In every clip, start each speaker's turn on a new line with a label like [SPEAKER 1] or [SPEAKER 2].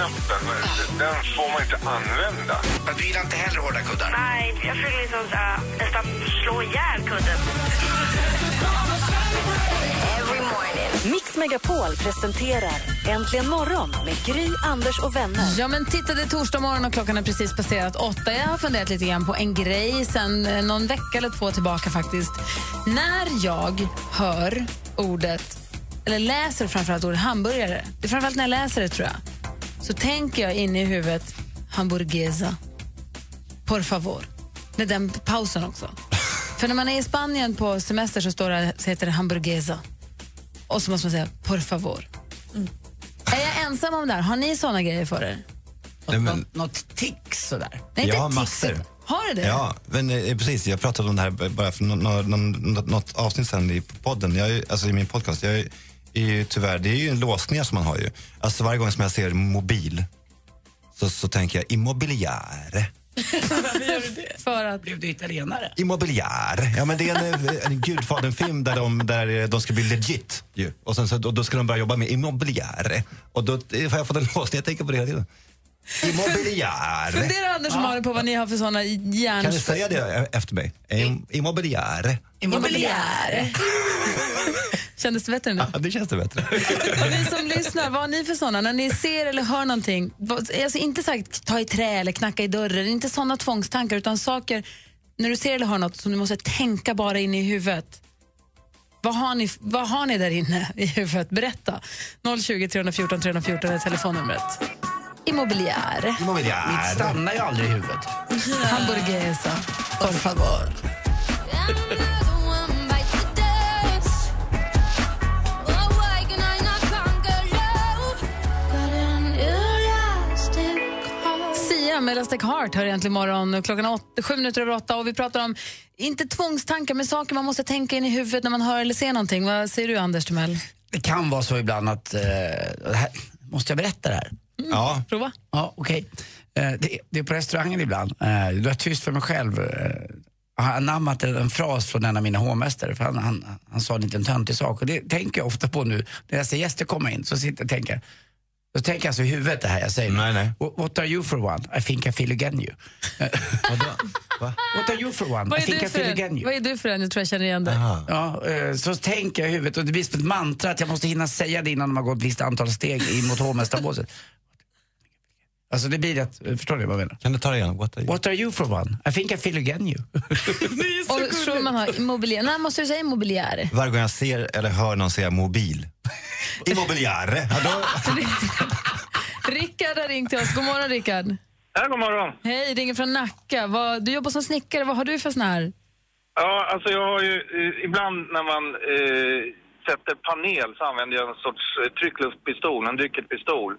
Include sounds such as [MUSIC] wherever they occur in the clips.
[SPEAKER 1] alla-knappen, den får man inte använda.
[SPEAKER 2] Men du gillar inte heller hårda kuddar?
[SPEAKER 3] Nej, jag försöker liksom här, nästan slå ihjäl kudden.
[SPEAKER 4] Mix Megapol presenterar Äntligen morgon med Gry, Anders och vänner.
[SPEAKER 5] Ja, men titta, det är torsdag morgon och klockan är precis passerat åtta. Jag har funderat lite grann på en grej sen eh, någon vecka eller två tillbaka faktiskt. När jag hör ordet, eller läser framförallt ordet hamburgare, det är framförallt när jag läser det tror jag, så tänker jag inne i huvudet hamburguesa. Por favor. Med den pausen också. För när man är i Spanien på semester så står det, så heter det hamburguesa. Och så måste man säga por favor. Är jag ensam om det här? Har ni såna grejer för er?
[SPEAKER 6] Nej, men,
[SPEAKER 2] Något, något tics sådär?
[SPEAKER 5] Nej, inte
[SPEAKER 6] Jag har massor.
[SPEAKER 5] Har du det?
[SPEAKER 6] ja, men eh, precis. Jag pratade om det här bara för något, något, något avsnitt sen i podden. Jag, alltså i min podcast. Jag är, ju tyvärr, det är ju en låsningar som man har ju. Alltså varje gång som jag ser mobil så, så tänker jag immobiliare. [LAUGHS]
[SPEAKER 5] För att...
[SPEAKER 2] Blev du italienare?
[SPEAKER 6] Immobiliare. Ja, men det är en, en Gudfadern-film där de, där de ska bli legit. Ju. Och sen så, och då ska de börja jobba med immobiliare. Och då har jag fått en låsning. Jag tänker på det hela tiden. Immobiliare.
[SPEAKER 5] Fundera Anders och Malin på vad ni har för såna hjärn...
[SPEAKER 6] Kan du säga det efter mig? Im- Immobiliare.
[SPEAKER 5] Immobiliare. Kändes det bättre nu?
[SPEAKER 6] Ja, det känns det bättre. [LAUGHS]
[SPEAKER 5] Och ni som lyssnar, vad har ni för såna? När ni ser eller hör någonting, alltså inte sagt ta i trä eller knacka i dörren, inte såna tvångstankar utan saker, när du ser eller hör något som du måste tänka bara in i huvudet. Vad har, ni, vad har ni där inne i huvudet? Berätta. 020 314 314 är telefonnumret. Immobiliare.
[SPEAKER 2] Mitt
[SPEAKER 6] Immobiliare.
[SPEAKER 2] stannar ju aldrig i huvudet.
[SPEAKER 5] Hamburguesa. Por favor. [LAUGHS] Sia med Elastic Heart hör egentligen imorgon. Klockan åtta, sju minuter över åtta och vi pratar om, inte tvångstankar, men saker man måste tänka in i huvudet när man hör eller ser någonting. Vad säger du Anders Timell?
[SPEAKER 2] Det kan vara så ibland att... Eh, här, måste jag berätta det här?
[SPEAKER 6] Ja,
[SPEAKER 5] Prova.
[SPEAKER 2] Ja, okej. Eh, det, det är på restaurangen ibland. Eh, då är jag tyst för mig själv. Eh, jag har anammat en, fras från en av mina hovmästare. För han, han, han sa en liten töntig sak. Och det tänker jag ofta på nu. När jag ser gäster komma in så sitter jag och tänker. Då tänker jag alltså i huvudet det här jag säger.
[SPEAKER 6] Nej, nej.
[SPEAKER 2] What, what are you for one? I think I feel again you. [LAUGHS]
[SPEAKER 6] vadå? Va?
[SPEAKER 2] What are you for one?
[SPEAKER 5] Vad
[SPEAKER 2] I
[SPEAKER 5] är,
[SPEAKER 2] think
[SPEAKER 5] du
[SPEAKER 2] I
[SPEAKER 5] för
[SPEAKER 2] feel again
[SPEAKER 5] en?
[SPEAKER 2] you.
[SPEAKER 5] Vad är du för en? Jag tror jag känner igen dig.
[SPEAKER 6] Aha.
[SPEAKER 2] Ja, eh, så tänker jag i huvudet och det blir som ett mantra att jag måste hinna säga det innan de har gått ett visst antal steg in mot hovmästarbåset. Alltså det blir att, förstår ni vad jag menar?
[SPEAKER 6] Kan du ta det igen? What are you?
[SPEAKER 2] What are you for one? I think I feel again you. [LAUGHS]
[SPEAKER 5] Och Schulman har immobiliär. Nej, måste du säga immobiliär?
[SPEAKER 6] Varje gång jag ser eller hör någon säga mobil. [LAUGHS] Immobiliare. Ja, [LAUGHS]
[SPEAKER 5] Rickard har ringt till oss. God morgon Rickard.
[SPEAKER 1] Ja, god morgon.
[SPEAKER 5] Hej, ringer från Nacka. Vad, du jobbar som snickare. Vad har du för sån här?
[SPEAKER 1] Ja, alltså jag har ju eh, ibland när man eh, sätter panel så använder jag en sorts eh, tryckluftpistol, en dykerpistol.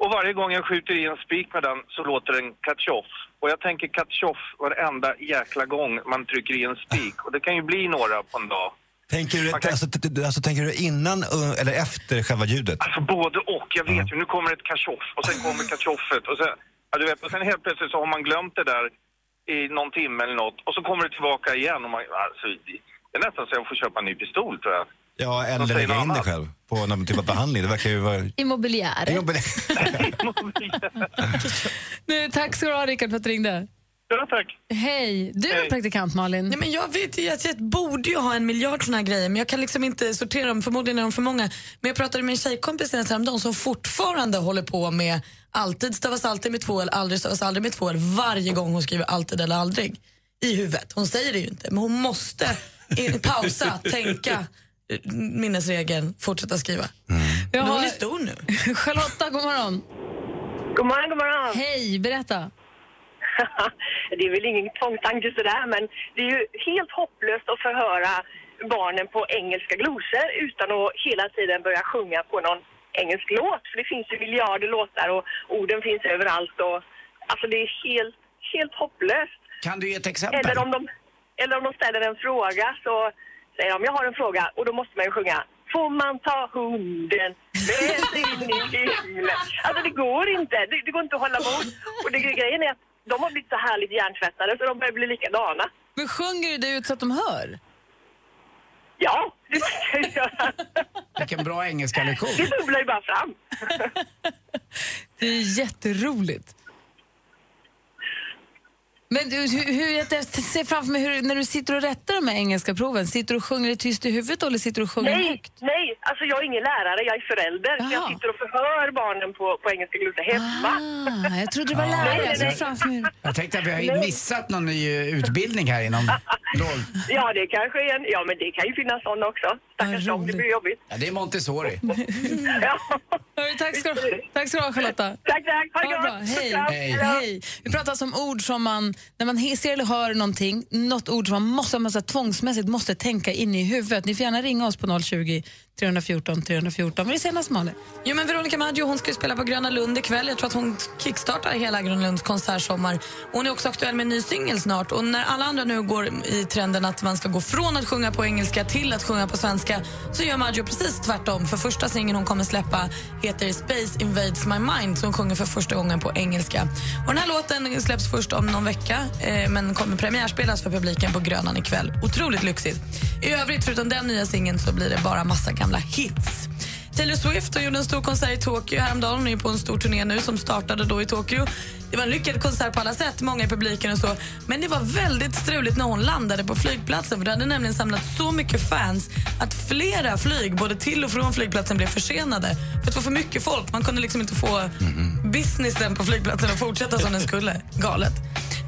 [SPEAKER 1] Och varje gång jag skjuter i en spik med den så låter den katchoff. Och jag tänker katchoff varenda jäkla gång man trycker i en spik. Och det kan ju bli några på en dag.
[SPEAKER 6] tänker, du,
[SPEAKER 1] Okej.
[SPEAKER 6] alltså, alltså, tänker du innan uh, eller efter själva ljudet?
[SPEAKER 1] Alltså både och. Jag vet ju, nu kommer ett katchoff och sen kommer katchoffet och sen, ja, du vet, och sen helt plötsligt så har man glömt det där i någon timme eller något och så kommer det tillbaka igen och man, alltså, det är nästan så jag får köpa en ny pistol tror jag.
[SPEAKER 6] Ja, eller lägga in det själv på någon typ av [LAUGHS] behandling. Det verkar ju vara...
[SPEAKER 5] Immobiliär. [LAUGHS] Nu, tack ska du ha Rickard för att du ringde.
[SPEAKER 1] ja, tack.
[SPEAKER 5] Hej. Du är
[SPEAKER 1] Hej.
[SPEAKER 5] praktikant Malin.
[SPEAKER 7] Nej, men jag vet ju att jag borde ju ha en miljard såna här grejer men jag kan liksom inte sortera dem, förmodligen är de för många. Men jag pratade med en tjejkompis senast häromdagen som fortfarande håller på med alltid stavas alltid med två L, aldrig stavas aldrig med två L varje gång hon skriver alltid eller aldrig i huvudet. Hon säger det ju inte men hon måste in, pausa, tänka minnesregeln, fortsätta skriva.
[SPEAKER 5] Vi
[SPEAKER 7] Men hon
[SPEAKER 5] har
[SPEAKER 7] är stor nu. [LAUGHS]
[SPEAKER 5] Charlotta, god morgon.
[SPEAKER 3] God morgon, god morgon.
[SPEAKER 5] Hej, berätta. [LAUGHS]
[SPEAKER 3] det är väl ingen tvångstanke sådär, men det är ju helt hopplöst att förhöra barnen på engelska glosor utan att hela tiden börja sjunga på någon engelsk låt. För det finns ju miljarder låtar och orden finns överallt. Och, alltså det är helt, helt hopplöst.
[SPEAKER 2] Kan du ge ett exempel?
[SPEAKER 3] Eller om, de, eller om de ställer en fråga så säger de, jag har en fråga och då måste man ju sjunga Får man ta hunden med in i himlen? Alltså det går inte. Det, det går inte att hålla emot. Och det, grejen är att de har blivit så härligt hjärntvättade så de börjar bli likadana.
[SPEAKER 5] Men sjunger du det ut så att de hör?
[SPEAKER 3] Ja, det måste jag göra.
[SPEAKER 2] Vilken bra engelska lektion.
[SPEAKER 3] Det bubblar ju bara fram. [LAUGHS]
[SPEAKER 5] Det är jätteroligt. Men du, hur, hur, jag ser framför mig hur, när du sitter och rättar de här engelska proven, sitter du och sjunger tyst i huvudet eller sitter du och sjunger
[SPEAKER 3] Nej,
[SPEAKER 5] högt?
[SPEAKER 3] nej, alltså jag är ingen lärare, jag är förälder. Så jag sitter och förhör barnen på, på engelska glosor hemma.
[SPEAKER 5] Ah, jag trodde det var
[SPEAKER 2] Ja. [LAUGHS]
[SPEAKER 5] lärare.
[SPEAKER 3] Nej, nej.
[SPEAKER 5] framför mig.
[SPEAKER 2] Jag tänkte att vi har missat någon ny utbildning här inom. [LAUGHS]
[SPEAKER 3] Ja, det kanske är en... Ja, men det kan ju finnas sån också. Stackars dem, det blir jobbigt.
[SPEAKER 2] Ja, det är Montessori. [LAUGHS]
[SPEAKER 3] Ja.
[SPEAKER 5] Hörru, tack, ska, du- tack ska du ha, Charlotta.
[SPEAKER 3] Tack, tack. Ha det
[SPEAKER 5] bra.
[SPEAKER 3] gott.
[SPEAKER 5] Hej.
[SPEAKER 2] Hej.
[SPEAKER 5] Hej. Vi pratar alltså om ord som man, när man ser eller hör någonting, något ord som man måste, man så tvångsmässigt måste tänka in i huvudet. Ni får gärna ringa oss på 020 314 314. Vad är det senaste, Malin.
[SPEAKER 7] Jo, men Veronica Maggio hon ska ju spela på Gröna Lund ikväll. Jag tror att hon kickstartar hela Gröna Lunds konsertsommar. Hon är också aktuell med en ny singel snart. Och när alla andra nu går i trenden att man ska gå från att sjunga på engelska till att sjunga på svenska så gör Maggio precis tvärtom. För första singeln hon kommer släppa heter Space Invades My Mind så hon sjunger för första gången på engelska. Och den här låten släpps först om någon vecka eh, men kommer premiärspelas för publiken på Grönan ikväll. Otroligt lyxigt. I övrigt, förutom den nya singeln så blir det bara massa gamla hits. Taylor Swift hon gjorde en stor konsert i Tokyo häromdagen. Hon är på en stor turné nu som startade då i Tokyo. Det var en lyckad konsert på alla sätt, många i publiken och så. Men det var väldigt struligt när hon landade på flygplatsen för det hade nämligen samlat så mycket fans att flera flyg, både till och från flygplatsen, blev försenade. För det var för mycket folk. Man kunde liksom inte få businessen på flygplatsen att fortsätta som den skulle. Galet.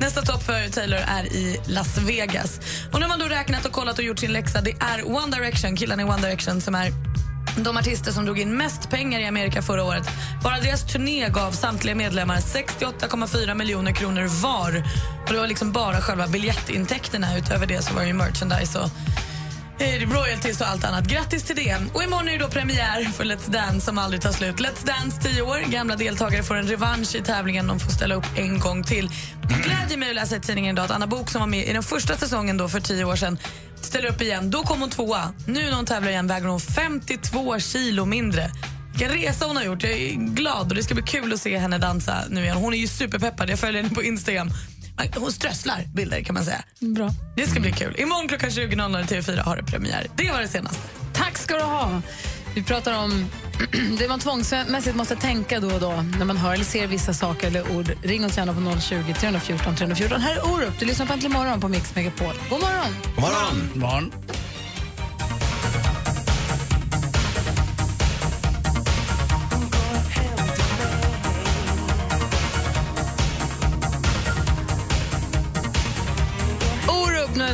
[SPEAKER 7] Nästa topp för Taylor är i Las Vegas. Och nu har man då räknat och kollat och gjort sin läxa. Det är One Direction, killarna i One Direction som är de artister som drog in mest pengar i Amerika förra året. Bara deras turné gav samtliga medlemmar 68,4 miljoner kronor var. Och det var liksom bara själva biljettintäkterna. Utöver det så var det merchandise och royalties och allt annat. Grattis till det. Och imorgon är det då premiär för Let's Dance som aldrig tar slut. Let's Dance 10 år. Gamla deltagare får en revansch i tävlingen. De får ställa upp en gång till. Det glädjer mig att läsa i tidningen idag att Anna Bok som var med i den första säsongen då för 10 år sedan ställer upp igen. Då kom hon tvåa. Nu när hon tävlar igen väger hon 52 kilo mindre. Vilken resa hon har gjort. Jag är glad och det ska bli kul att se henne dansa nu igen. Hon är ju superpeppad. Jag följer henne på Instagram. Hon strösslar bilder kan man säga.
[SPEAKER 5] Bra.
[SPEAKER 7] Det ska bli kul. Imorgon klockan 20.00 TV4 har det premiär. Det var det senaste.
[SPEAKER 5] Tack ska du ha. Vi pratar om [CLEARS THROAT] det man tvångsmässigt måste tänka då och då när man hör eller ser vissa saker eller ord. Ring oss gärna på 020 314 314. Här är Orup. Du lyssnar på Äntligen morgon på Mix Megapol. God morgon!
[SPEAKER 6] God morgon!
[SPEAKER 2] Barn.
[SPEAKER 5] Orup, nu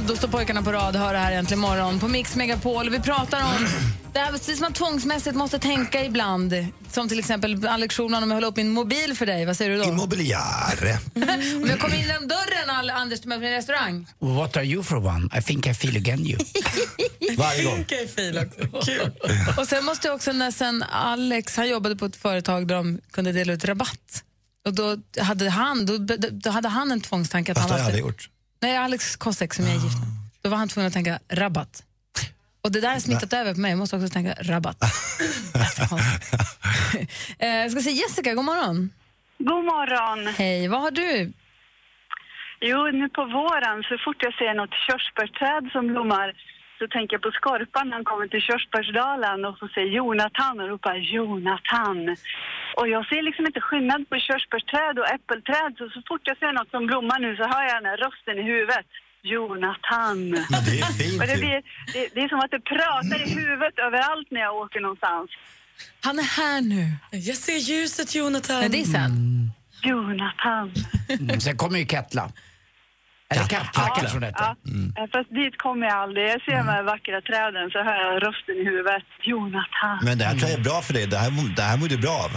[SPEAKER 5] då står pojkarna på rad. Hör det här äntligen morgon på Mix Megapol. Vi pratar om [CLEARS THROAT] det här som man tvångsmässigt måste tänka ibland. Som till exempel all lektionen om jag håller upp min mobil för dig. Vad säger du då?
[SPEAKER 6] Immobiliare. [LAUGHS]
[SPEAKER 5] Om jag kommer in genom dörren, Anders, till en restaurang.
[SPEAKER 2] What are you for one? I think I feel again you. [LAUGHS]
[SPEAKER 6] Varje gång.
[SPEAKER 7] Vilken fil också. Kul. [LAUGHS]
[SPEAKER 5] Och sen måste jag också, när sen Alex, han jobbade på ett företag där de kunde dela ut rabatt. Och då hade han, då, då hade han en tvångstanke att
[SPEAKER 6] Fast det
[SPEAKER 5] han
[SPEAKER 6] har jag
[SPEAKER 5] måste...
[SPEAKER 6] aldrig gjort.
[SPEAKER 5] Nej, Alex Kosek som jag är gift med. Då var han tvungen att tänka rabatt. Och det där har smittat över på mig. Jag måste också tänka rabatt. [LAUGHS] Eh, jag ska säga Jessica, god morgon.
[SPEAKER 8] God morgon.
[SPEAKER 5] Hej, vad har du?
[SPEAKER 8] Jo, nu på våren så fort jag ser något körsbärsträd som blommar så tänker jag på Skorpan när han kommer till Körsbärsdalen och så säger Jonathan och ropar Jonathan. Och jag ser liksom inte skillnad på körsbärsträd och äppelträd så så fort jag ser något som blommar nu så hör jag den här rösten i huvudet. Jonathan.
[SPEAKER 6] Men det är fint [LAUGHS]
[SPEAKER 8] det, blir, det, det är som att det pratar i huvudet överallt när jag åker någonstans.
[SPEAKER 5] Han är här nu.
[SPEAKER 7] Jag ser ljuset, Jonathan.
[SPEAKER 5] Men det är sen.
[SPEAKER 8] Jonathan.
[SPEAKER 2] Mm, sen kommer ju Kettla. Eller hon heter.
[SPEAKER 8] Ja, eh, fast dit kommer jag aldrig. Jag ser de här vackra träden så hör jag rösten i huvudet. Jonathan.
[SPEAKER 6] Men det här tror jag är bra för dig. Det här, det här mår du bra av.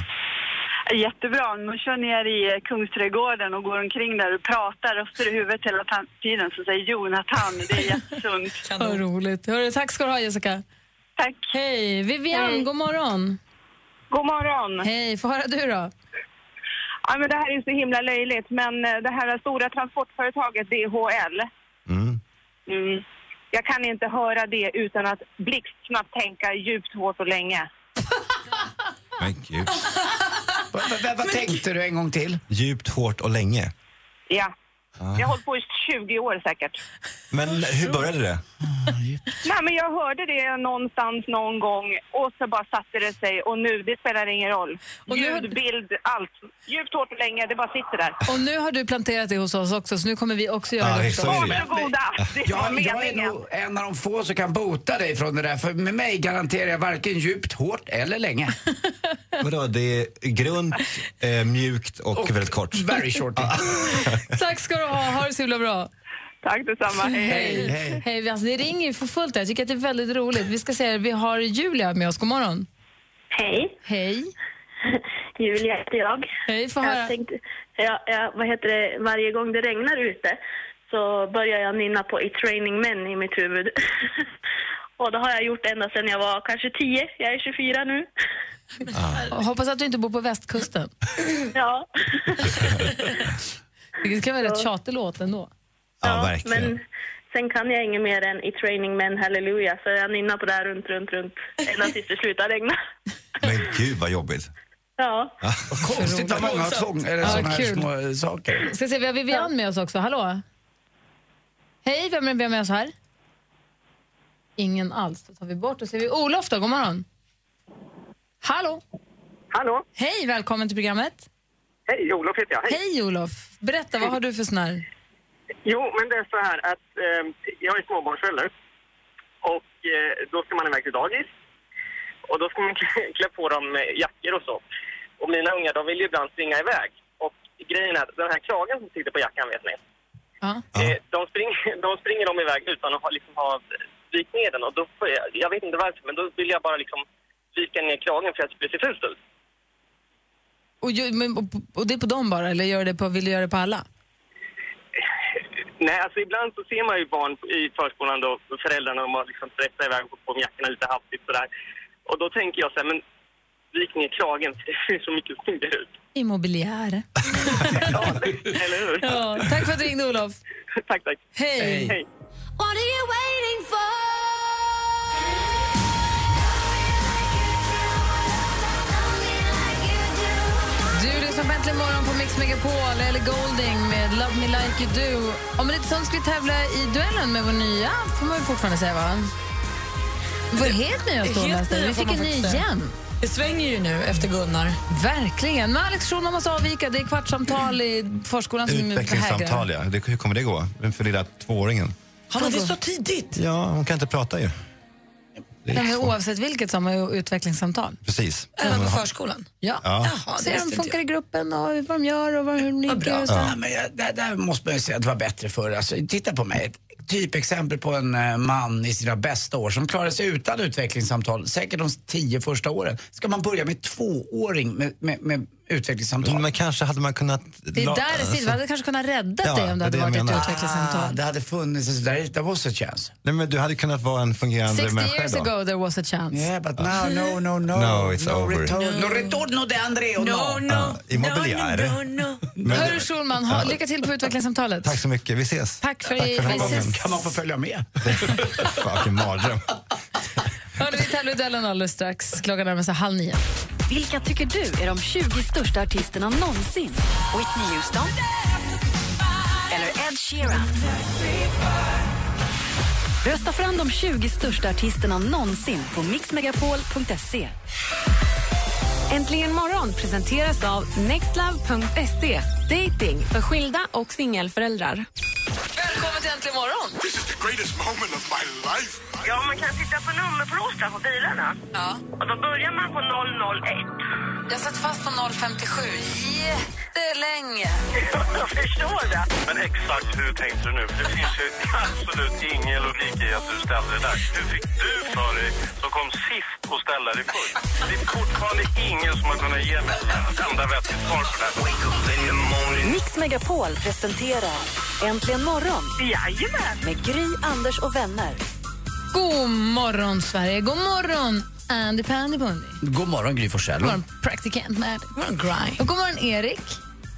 [SPEAKER 8] Jättebra. Man kör ner i eh, Kungsträdgården och går omkring där och pratar röster i huvudet hela ta- tiden så säger Jonathan. Det är jättesunt. [LAUGHS]
[SPEAKER 5] Vad roligt. Hörru, tack ska du ha Jessica.
[SPEAKER 8] Tack.
[SPEAKER 5] Hej, Vivian,
[SPEAKER 8] Hej.
[SPEAKER 5] god morgon.
[SPEAKER 9] God morgon.
[SPEAKER 5] Hej, få höra du då.
[SPEAKER 9] Ja, men det här är så himla löjligt, men eh, det här stora transportföretaget DHL. Mm. Jag kan inte höra det utan att blixtsnabbt tänka djupt, hårt och länge. [LAUGHS]
[SPEAKER 6] Men gud.
[SPEAKER 2] Vad tänkte du en gång till?
[SPEAKER 6] Djupt, hårt och länge.
[SPEAKER 9] Ja.
[SPEAKER 6] Ah.
[SPEAKER 9] Jag har hållit på i 20 år säkert.
[SPEAKER 6] Men hur började det?
[SPEAKER 9] Nej, men jag hörde det någonstans någon gång och så bara satte det sig och nu, det spelar ingen roll. Ljud, bild, allt. Djupt, hårt och länge, det bara sitter där.
[SPEAKER 5] Och nu har du planterat det hos oss också, så nu kommer vi också göra det förstås.
[SPEAKER 9] Varsågoda, det var
[SPEAKER 2] Jag, jag är
[SPEAKER 9] meningen.
[SPEAKER 2] nog en av de få som kan bota dig från det där. För med mig garanterar jag varken djupt, hårt eller länge. [LAUGHS]
[SPEAKER 6] Vadå, det är grunt, eh, mjukt och, väldigt kort.
[SPEAKER 2] Very short. [LAUGHS]
[SPEAKER 5] Tack ska du ha, ha det så himla bra.
[SPEAKER 9] Tack detsamma, hej
[SPEAKER 5] hej.
[SPEAKER 9] hej.
[SPEAKER 5] alltså, det ringer ju för fullt jag tycker att det är väldigt roligt. Vi ska se, vi har Julia med oss, god morgon.
[SPEAKER 10] Hej.
[SPEAKER 5] Hej. [LAUGHS]
[SPEAKER 10] Julia heter jag.
[SPEAKER 5] Hej, få höra.
[SPEAKER 10] jag tänkte, jag, jag, vad heter det, varje gång det regnar ute så börjar jag nynna på It's raining men i mitt huvud. [LAUGHS] Och det har jag gjort ända sedan jag var kanske 10. Jag är 24 nu.
[SPEAKER 5] Och Hoppas att du inte bor på västkusten.
[SPEAKER 10] Ja. [LAUGHS]
[SPEAKER 5] Det kan vara rätt tjatig låt ändå.
[SPEAKER 6] Ja,
[SPEAKER 10] Men sen kan jag inget mer än It's raining men halleluja. Så jag nynnar på det här runt, runt, runt ända tills det slutar regna. [LAUGHS]
[SPEAKER 6] Men gud vad jobbigt.
[SPEAKER 10] Ja.
[SPEAKER 2] Konstigt vad många har tvång, eller
[SPEAKER 5] Ja,
[SPEAKER 2] såna här små saker.
[SPEAKER 5] Ska se, vi har Vivian med oss också. Hallå? Hej, vem är det med oss här? Ingen alls. Då tar vi bort och ser vi Olof då. God morgon. Hallå?
[SPEAKER 11] Hallå?
[SPEAKER 5] Hej, välkommen till programmet.
[SPEAKER 11] Hej, Olof heter jag.
[SPEAKER 5] Hej Olof. Berätta, vad har du för snarr?
[SPEAKER 11] Jo, men det är så här att eh, jag är småbarnsförälder och eh, då ska man iväg till dagis och då ska man [LAUGHS] klä- på dem jackor och så. Och mina ungar de vill ju ibland springa iväg och grejen är att den här kragen som sitter på jackan vet ni, eh, de, springer, [LAUGHS] de springer de iväg utan att ha, liksom, ha vikt ner den och då får jag, jag vet inte varför men då vill jag bara liksom vika ner kragen för att det ser fult ut.
[SPEAKER 5] Och, men, och, och det är på dem bara, eller gör det på, vill du göra det på alla?
[SPEAKER 11] Nej, alltså ibland så ser man ju barn i förskolan då, föräldrarna, de har liksom stressat iväg på, på jackorna lite hastigt sådär. Och då tänker jag så här, men vik ner kragen för det ser så mycket snyggare ut.
[SPEAKER 5] Immobiliär. [LAUGHS]
[SPEAKER 11] Eller hur?
[SPEAKER 5] Ja, tack för att du ringde Olof.
[SPEAKER 11] tack, tack.
[SPEAKER 5] Hej.
[SPEAKER 11] Hej.
[SPEAKER 12] What are you waiting for?
[SPEAKER 5] På Äntligen morgon på Mix Megapol, eller Golding med Love Me Like You Do. Om en liten stund ska vi tävla i duellen med vår nya, får man ju fortfarande säga va? Vår helt nya stormästare. Vi fick en ny igen.
[SPEAKER 7] Det svänger ju nu efter Gunnar.
[SPEAKER 5] Verkligen. Men Alex Schulman måste avvika. Det är kvartssamtal i förskolan som
[SPEAKER 6] Utvecklingssamtal, ja. Det, hur kommer det gå? För lilla tvååringen?
[SPEAKER 7] Han hade så tidigt.
[SPEAKER 6] Ja, hon kan inte prata ju.
[SPEAKER 5] Nej, men oavsett vilket så har man ju utvecklingssamtal.
[SPEAKER 6] Precis.
[SPEAKER 7] Även på förskolan?
[SPEAKER 5] Ja.
[SPEAKER 6] Ja.
[SPEAKER 7] Jaha, det
[SPEAKER 5] Se hur de funkar i gruppen och vad de gör och vad, hur de ligger. Och så.
[SPEAKER 2] Ja. men jag, där, där måste man ju säga att det var bättre förr. Alltså, titta på mig. Ett typexempel på en eh, man i sina bästa år som klarar sig utan utvecklingssamtal, säkert de tio första åren. Ska man börja med tvååring med, med, med utvecklingssamtal?
[SPEAKER 6] Men kanske hade man kunnat...
[SPEAKER 5] Det är där det sitter. Vi hade kanske kunnat rädda
[SPEAKER 6] Ja,
[SPEAKER 5] dig om det
[SPEAKER 6] det
[SPEAKER 5] hade
[SPEAKER 6] det
[SPEAKER 5] varit ett utvecklingssamtal.
[SPEAKER 2] Ah, det hade funnits, där, there was a chance.
[SPEAKER 6] Nej, men du hade kunnat vara en fungerande
[SPEAKER 5] 60
[SPEAKER 6] människa
[SPEAKER 5] years
[SPEAKER 6] idag.
[SPEAKER 5] ago there was a chance.
[SPEAKER 2] Yeah, but now, no, no, no. [LAUGHS]
[SPEAKER 6] No, it's over.
[SPEAKER 2] Return, no. retorno de Andreo, no.
[SPEAKER 6] Ja, Immobiliare. [LAUGHS] Men-
[SPEAKER 5] Hörru Schulman, ha, lycka till på utvecklingssamtalet.
[SPEAKER 6] Tack så mycket, vi ses.
[SPEAKER 5] Tack för,
[SPEAKER 6] Tack för den här
[SPEAKER 5] vi
[SPEAKER 6] gången.
[SPEAKER 5] ses.
[SPEAKER 2] Kan man få följa med? [LAUGHS]
[SPEAKER 6] Vilken mardröm.
[SPEAKER 5] Hörru, vi tävlar i duellen alldeles strax. Klockan närmar sig halv nio.
[SPEAKER 4] Vilka tycker du är de 20 största artisterna någonsin? Whitney Houston? Eller Ed Sheeran? Rösta fram de 20 största artisterna någonsin på mixmegapol.se.
[SPEAKER 13] Äntligen morgon presenteras av nextlove.se. Dating för skilda och singelföräldrar.
[SPEAKER 5] Välkommen till Äntligen morgon!
[SPEAKER 14] This is the greatest moment of my life.
[SPEAKER 3] Ja, man kan titta på nummerplåtar på bilarna.
[SPEAKER 5] Ja.
[SPEAKER 3] Och då börjar man på 001.
[SPEAKER 5] Jag satt fast på 057 jättelänge. [LAUGHS]
[SPEAKER 3] Jag förstår det.
[SPEAKER 15] Men exakt hur tänkte du nu? För det finns ju absolut ingen logik i att du ställde det där. Hur fick du för dig, som kom sist, att ställa dig först? Det är fortfarande ingen som har kunnat ge mig ett enda vettigt svar på det här.
[SPEAKER 4] Mix Megapol presenterar Äntligen morgon
[SPEAKER 3] Jajamän.
[SPEAKER 4] med Gry, Anders och vänner.
[SPEAKER 5] God morgon, Sverige. God morgon, Andy Pandy Bundy.
[SPEAKER 2] God morgon Gry Forssell.
[SPEAKER 5] God morgon, praktikant. God morgon, Grind. Och god morgon, Erik.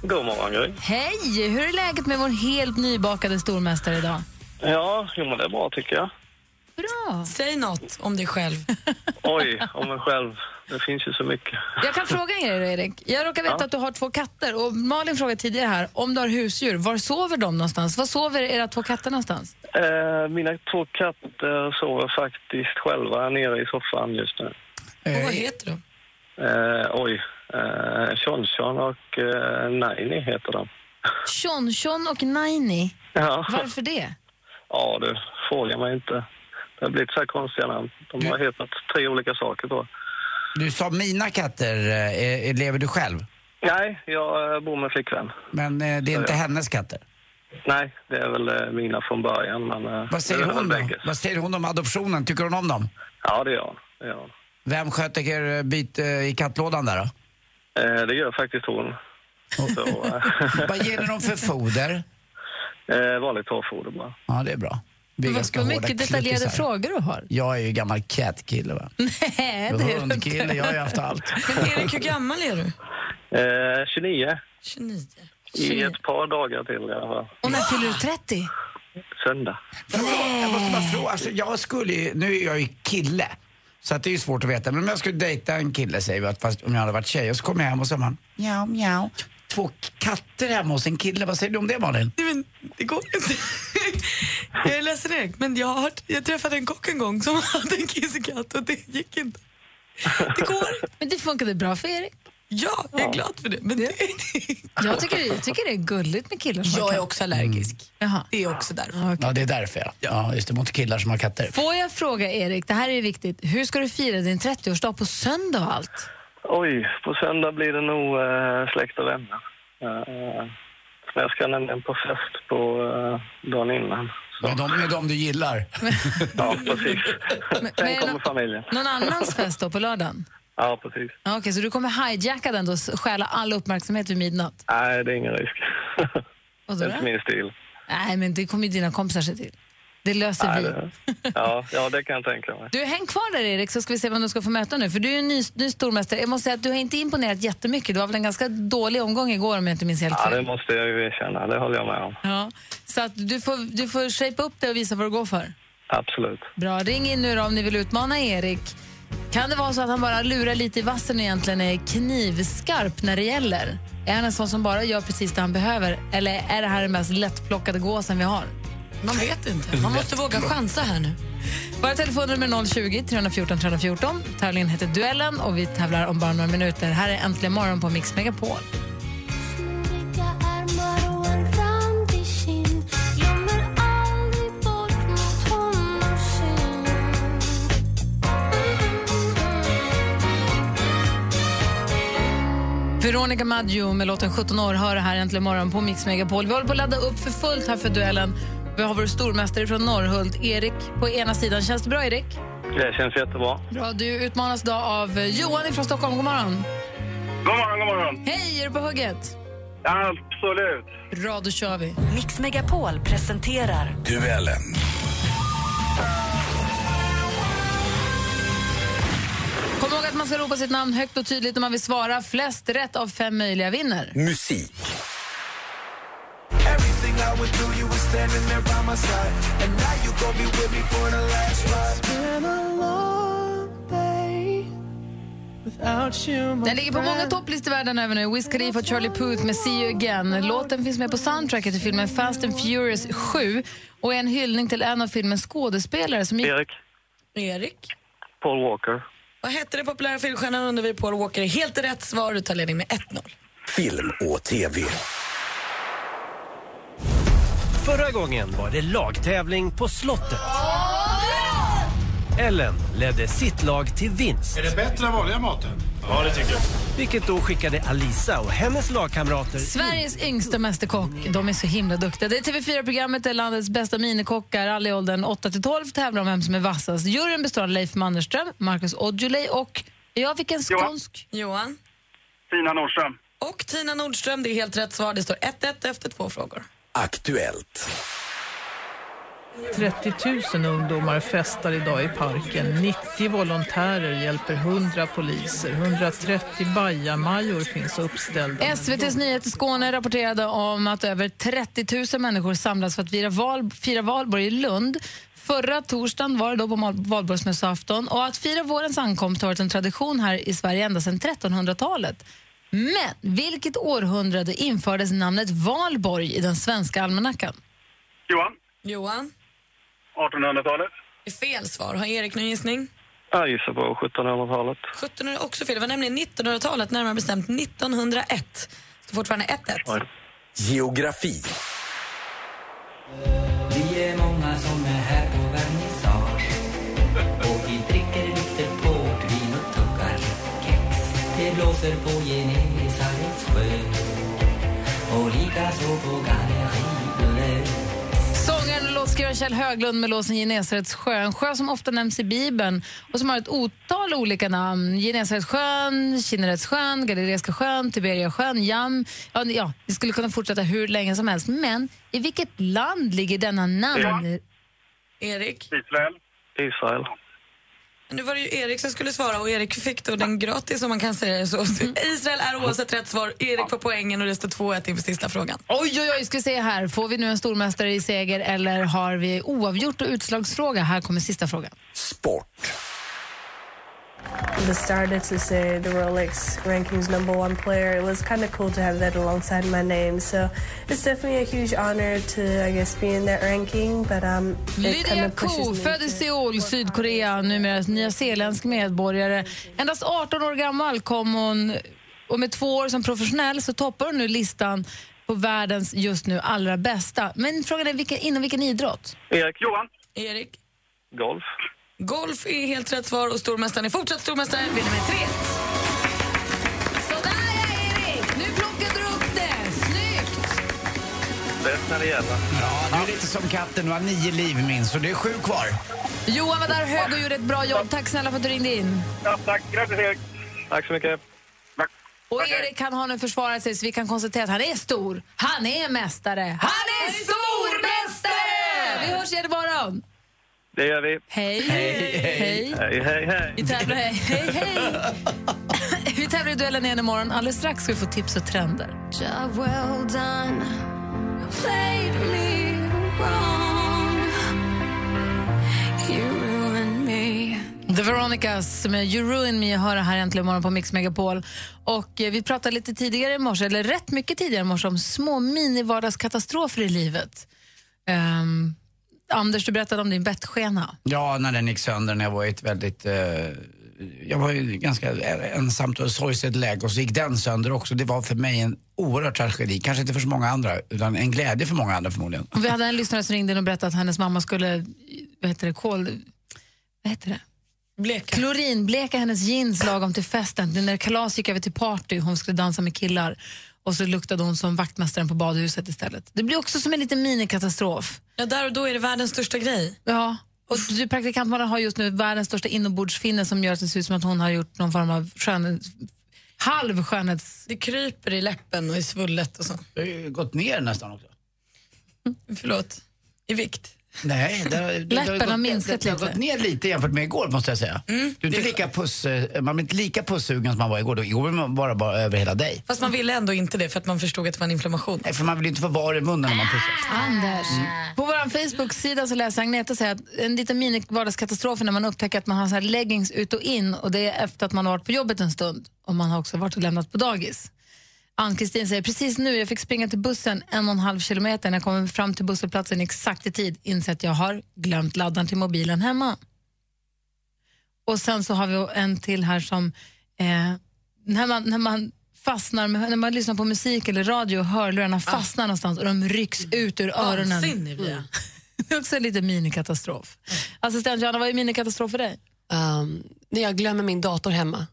[SPEAKER 15] God morgon, Gry.
[SPEAKER 5] Hej! Hur är läget med vår helt nybakade stormästare idag?
[SPEAKER 15] Ja, jo, men det är bra tycker jag.
[SPEAKER 5] Bra.
[SPEAKER 7] Säg något om dig själv. [LAUGHS]
[SPEAKER 15] Oj, om mig själv. Det finns ju så mycket.
[SPEAKER 5] Jag kan fråga er, Erik. Jag råkar veta
[SPEAKER 15] Ja.
[SPEAKER 5] att du har två katter. Och Malin frågade tidigare här, om du har husdjur, var sover de någonstans? Var sover era två katter någonstans?
[SPEAKER 15] Eh, mina två katter sover faktiskt själva nere i soffan just nu.
[SPEAKER 7] Och vad heter de?
[SPEAKER 15] Eh, oj, eh, Tjon-Tjon och eh, Naini heter de.
[SPEAKER 5] Tjon-Tjon och Naini.
[SPEAKER 15] Ja.
[SPEAKER 5] Varför det?
[SPEAKER 15] Ja, du frågar mig inte. Det har blivit så här konstiga namn. De har hetat tre olika saker då.
[SPEAKER 2] Du sa mina katter, eh, eh, lever du själv?
[SPEAKER 15] Nej, jag eh, bor med flickvän.
[SPEAKER 2] Men det är inte
[SPEAKER 15] Ja.
[SPEAKER 2] hennes katter?
[SPEAKER 15] Nej, det är väl mina från början. Men,
[SPEAKER 2] Vad säger hon då? Vad säger hon om adoptionen? Tycker hon om dem?
[SPEAKER 15] Ja, det gör hon. Det gör hon.
[SPEAKER 2] Vem sköter byte i kattlådan där då?
[SPEAKER 15] Eh, det gör faktiskt hon. Så, [LAUGHS]
[SPEAKER 2] Vad ger ni dem för foder? [LAUGHS]
[SPEAKER 15] eh, vanligt torrfoder bara.
[SPEAKER 2] Ja, det är bra. Det är ganska
[SPEAKER 5] Vad mycket detaljerade frågor du har.
[SPEAKER 2] Jag är ju gammal cat-kille va? [LAUGHS]
[SPEAKER 5] Nej, det är du
[SPEAKER 2] Hundkille,
[SPEAKER 5] inte.
[SPEAKER 2] jag har ju haft allt. [LAUGHS]
[SPEAKER 7] Men Erik, hur gammal är du?
[SPEAKER 15] Eh, 29.
[SPEAKER 7] 29.
[SPEAKER 15] I ett par dagar till i alla fall.
[SPEAKER 5] Och när fyller du 30?
[SPEAKER 15] Söndag.
[SPEAKER 2] Jag måste bara fråga, alltså, jag skulle ju, nu är jag ju kille. Så att det är ju svårt att veta. Men om jag skulle dejta en kille, säger vi, att fast om jag hade varit tjej, och så kommer jag hem och så man mjau, mjau. Två katter hemma hos en kille. Vad säger du om det Malin?
[SPEAKER 7] Nej, men det går inte. jag är ledsen Erik, men jag, har, jag träffade en kock en gång som [LAUGHS] hade en kissekatt och det gick inte. Det går.
[SPEAKER 5] Men det funkade bra för Erik.
[SPEAKER 7] Ja, jag är glad för det. Men det...
[SPEAKER 5] Jag tycker, jag tycker det är gulligt med killar som har
[SPEAKER 7] Jag är
[SPEAKER 5] katter.
[SPEAKER 7] också allergisk.
[SPEAKER 5] Jaha.
[SPEAKER 7] Det är också därför.
[SPEAKER 2] Ja, det är därför ja. Ja, just det, mot killar som har katter.
[SPEAKER 5] Får jag fråga Erik, det här är viktigt. Hur ska du fira din 30-årsdag på söndag och allt?
[SPEAKER 15] Oj, på söndag blir det nog eh, släkt och vänner. Eh, men jag ska nämligen på fest på eh, dagen innan.
[SPEAKER 2] Med de, med de du gillar. [LAUGHS]
[SPEAKER 15] Ja, precis.
[SPEAKER 5] men
[SPEAKER 15] Sen kommer
[SPEAKER 5] nå-
[SPEAKER 15] familjen.
[SPEAKER 5] Någon annans fest då på lördagen?
[SPEAKER 15] Ja, precis.
[SPEAKER 5] Okej, så du kommer hijacka den då, stjäla all uppmärksamhet vid midnatt?
[SPEAKER 15] Nej, det är ingen risk. Det är inte min stil.
[SPEAKER 5] Nej, men det kommer ju dina kompisar se till. Det löser
[SPEAKER 15] Nej,
[SPEAKER 5] vi.
[SPEAKER 15] det, ja, ja, det kan jag tänka mig.
[SPEAKER 5] Du, häng kvar där Erik så ska vi se vem du ska få möta nu. För du är ju en ny, ny stormästare. Jag måste säga att du har inte imponerat jättemycket. Du har väl en ganska dålig omgång igår om jag inte minns helt
[SPEAKER 15] Ja,
[SPEAKER 5] fel.
[SPEAKER 15] det måste jag ju erkänna. Det håller jag med om.
[SPEAKER 5] Ja. Så att du får, du får shape upp det och visa vad du går för.
[SPEAKER 15] Absolut.
[SPEAKER 5] Bra, ring in nu då om ni vill utmana Erik. Kan det vara så att han bara lurar lite i vassen och egentligen är knivskarp när det gäller? Är han en sån som bara gör precis det han behöver? Eller är det här den mest lättplockade gåsen vi har?
[SPEAKER 7] Man vet inte. Man måste våga chansa här nu.
[SPEAKER 5] Våra telefonnummer är 020 314 314. Tävlingen heter Duellen och vi tävlar om bara några minuter. Här är Äntligen morgon på Mix Megapol. Veronica Maggio med låten 17 år hör det här äntligen morgon på Mix Megapol. Vi håller på att ladda upp för fullt här för duellen. Vi har vår stormästare från Norrhult, Erik, på ena sidan. Känns det bra, Erik?
[SPEAKER 15] Det känns jättebra.
[SPEAKER 5] Bra, du utmanas idag av Johan från Stockholm. God morgon.
[SPEAKER 15] God morgon, god morgon.
[SPEAKER 5] Hej, är du på hugget?
[SPEAKER 15] Absolut.
[SPEAKER 5] Bra, då kör vi.
[SPEAKER 4] Mix Megapol presenterar
[SPEAKER 16] Duellen.
[SPEAKER 5] Kom ihåg att man ska ropa sitt namn högt och tydligt om man vill svara. Flest rätt av fem möjliga vinner.
[SPEAKER 16] Musik.
[SPEAKER 17] I went through, you were standing there by my side. And now you gon' be with me for the last ride. It's been a long day without you, my
[SPEAKER 5] Den ligger på många topplistor världen över nu. Wiz Khalifa och Charlie Puth med See You Again. Låten finns med på soundtracket till filmen Fast and Furious 7 och är en hyllning till en av filmens skådespelare som gick...
[SPEAKER 15] Erik.
[SPEAKER 7] Erik.
[SPEAKER 15] Paul Walker.
[SPEAKER 7] Vad hette det populära filmstjärnan under vi Paul Walker? Helt rätt svar. Du tar ledning med 1-0.
[SPEAKER 16] Film och TV.
[SPEAKER 18] Förra gången var det lagtävling på slottet. Ellen ledde sitt lag till vinst.
[SPEAKER 14] Är det bättre än vanliga maten? Ja, det tycker jag.
[SPEAKER 18] Vilket då skickade Alisa och hennes lagkamrater
[SPEAKER 5] Sveriges yngsta mästerkock. De är så himla duktiga. Det är TV4-programmet där landets bästa minikockar, alla i åldern 8 till 12, tävlar om vem som är vassast. Juryn består av Leif Mannerström, Marcus Aujalay och jag fick en skånsk...
[SPEAKER 7] Johan.
[SPEAKER 15] Tina Nordström.
[SPEAKER 7] Och Tina Nordström. Det är helt rätt svar. Det står 1-1 efter två frågor.
[SPEAKER 16] Aktuellt.
[SPEAKER 19] 30 000 ungdomar festar idag i parken. 90 volontärer hjälper 100 poliser. 130 bajamajor finns uppställda.
[SPEAKER 5] SVTs Nyheter Skåne rapporterade om att över 30 000 människor samlas för att fira, val, fira valborg i Lund. Förra torsdagen var det då på valborgsmässoafton och att fira vårens ankomst har varit en tradition här i Sverige ända sedan 1300-talet. Men vilket århundrade infördes namnet Valborg i den svenska almanackan?
[SPEAKER 8] Johan?
[SPEAKER 7] Johan?
[SPEAKER 8] 1800-talet?
[SPEAKER 7] Det är fel svar. Har Erik någon gissning?
[SPEAKER 15] Jag gissar på 1700-talet.
[SPEAKER 7] 1700 är också fel. Det var nämligen 1900-talet, närmare bestämt 1901. Så fortfarande 1-1.
[SPEAKER 16] Geografi.
[SPEAKER 20] Vi är många som är här på vernissage Och vi dricker lite portvin och tuggar kex Det blåser på
[SPEAKER 5] Sångaren och låtskrivaren Kjell Höglund med låten Genesarets sjö, en sjö som ofta nämns i Bibeln och som har ett otal olika namn. Genesarets sjön, Kinnerets sjön, Galileiska sjön, Tiberia sjön, Jam. Ja, ja, vi skulle kunna fortsätta hur länge som helst. Men i vilket land ligger denna namn?
[SPEAKER 7] Erik?
[SPEAKER 8] Israel.
[SPEAKER 15] Israel.
[SPEAKER 7] Nu var det ju Erik som skulle svara och Erik fick då den gratis om man kan säga det så. Israel är oavsett rätt svar. Erik får poängen och det står 2-1 inför sista frågan.
[SPEAKER 5] Oj, oj, oj, ska vi se här. Får vi nu en stormästare i seger eller har vi oavgjort och utslagsfråga? Här kommer sista frågan.
[SPEAKER 21] The started to say the Rolex rankings number one player. It was kind of cool to have that alongside my name. So it's definitely a huge honor to, I guess, be in that ranking. But um, it kind
[SPEAKER 5] Lydia
[SPEAKER 21] of pushes
[SPEAKER 5] Ko, född i Seoul, Sydkorea, numera nyzeeländsk medborgare. Endast 18 år gammal kom hon och med två år som professionell så toppar hon nu listan på världens just nu allra bästa. Men frågan är vilken, inom vilken idrott?
[SPEAKER 15] Erik.
[SPEAKER 8] Johan?
[SPEAKER 7] Erik?
[SPEAKER 15] Golf.
[SPEAKER 7] Golf är helt rätt svar och stormästaren är fortsatt stormästare. Vinner med 3
[SPEAKER 5] Sådär ja, Erik! Nu plockade du upp det. Snyggt!
[SPEAKER 15] Bäst när det gäller.
[SPEAKER 2] Ja, du är lite som katten, du har nio liv minst, så det är sju kvar.
[SPEAKER 5] Johan var där hög och gjorde ett bra jobb. Tack snälla för att du ringde in.
[SPEAKER 8] Ja, tack. Grattis, Erik.
[SPEAKER 15] Tack så mycket.
[SPEAKER 5] Och Erik han har nu försvarat sig så vi kan konstatera att han är stor. Han är mästare. Han är stormästare! Vi hörs igen imorgon.
[SPEAKER 15] Det gör vi.
[SPEAKER 5] Hej.
[SPEAKER 15] Hej,
[SPEAKER 5] Hej.
[SPEAKER 15] Hej, hej, hej.
[SPEAKER 5] Vi tävlar, hej, hej, hej. [LAUGHS] Vi tävlar i duellen igen imorgon. Alldeles strax ska vi få tips och trender.
[SPEAKER 12] Job well done. Played me wrong. You ruined me.
[SPEAKER 5] The Veronicas med You Ruin Me hör här äntligen imorgon på Mix Megapol. Och eh, vi pratade lite tidigare i morse, eller rätt mycket tidigare i morse, om små mini-vardagskatastrofer i livet. Ehm, Anders, du berättade om din bettskena.
[SPEAKER 2] Ja, när den gick sönder när jag var i ett väldigt... Eh, jag var ju ganska ensamt och sorgset läge och så gick den sönder också. Det var för mig en oerhörd tragedi. Kanske inte för så många andra, utan en glädje för många andra förmodligen.
[SPEAKER 5] Och vi hade en lyssnare som ringde in och berättade att hennes mamma skulle, vad heter det, kol... Vad heter det?
[SPEAKER 7] Bleka.
[SPEAKER 5] Klorinbleka hennes jeans lagom till festen. När kalas gick över till party, hon skulle dansa med killar. Och så luktade hon som vaktmästaren på badhuset istället. Det blir också som en liten minikatastrof.
[SPEAKER 7] Ja, där och då är det världens största grej.
[SPEAKER 5] Ja. Och du, praktikantmannen har just nu världens största inombordsfinne som gör att det ser ut som att hon har gjort någon form av skönhets... halv skönhets...
[SPEAKER 7] Det kryper i läppen och i svullet och så.
[SPEAKER 2] Det har ju gått ner nästan också.
[SPEAKER 7] Förlåt. I vikt.
[SPEAKER 2] Nej, det, det, det,
[SPEAKER 5] Läppen har
[SPEAKER 2] gått-
[SPEAKER 5] minskat
[SPEAKER 2] det, det har gått ner lite jämfört med igår måste jag säga. du är inte lika puss, man blir inte lika pussugen som man var igår. Då. Igår vill man bara, bara över hela dig.
[SPEAKER 7] Fast man ville ändå inte det för att man förstod att det var en inflammation.
[SPEAKER 2] Nej, för man vill inte få var i munnen när man pussas.
[SPEAKER 5] Anders. På vår Facebook-sida så läser Agneta säga att en liten mini-vardagskatastrof är när man upptäcker att man har så leggings ut och in och det är efter att man har varit på jobbet en stund och man har också varit och lämnat på dagis. Ann-Kristin säger precis nu, jag fick springa till bussen en och en halv kilometer. När jag kommer fram till busshållplatsen exakt i tid inser att jag har glömt laddaren till mobilen hemma. Och sen så har vi en till här som, eh, när, man, när man fastnar, med, när man lyssnar på musik eller radio och hörlurarna fastnar någonstans och de rycks ut ur öronen.
[SPEAKER 7] Vansinnig blir jag. [LAUGHS]
[SPEAKER 5] Det är också en liten minikatastrof. Assistent Johanna, vad är minikatastrof för dig?
[SPEAKER 22] Um, när jag glömmer min dator hemma.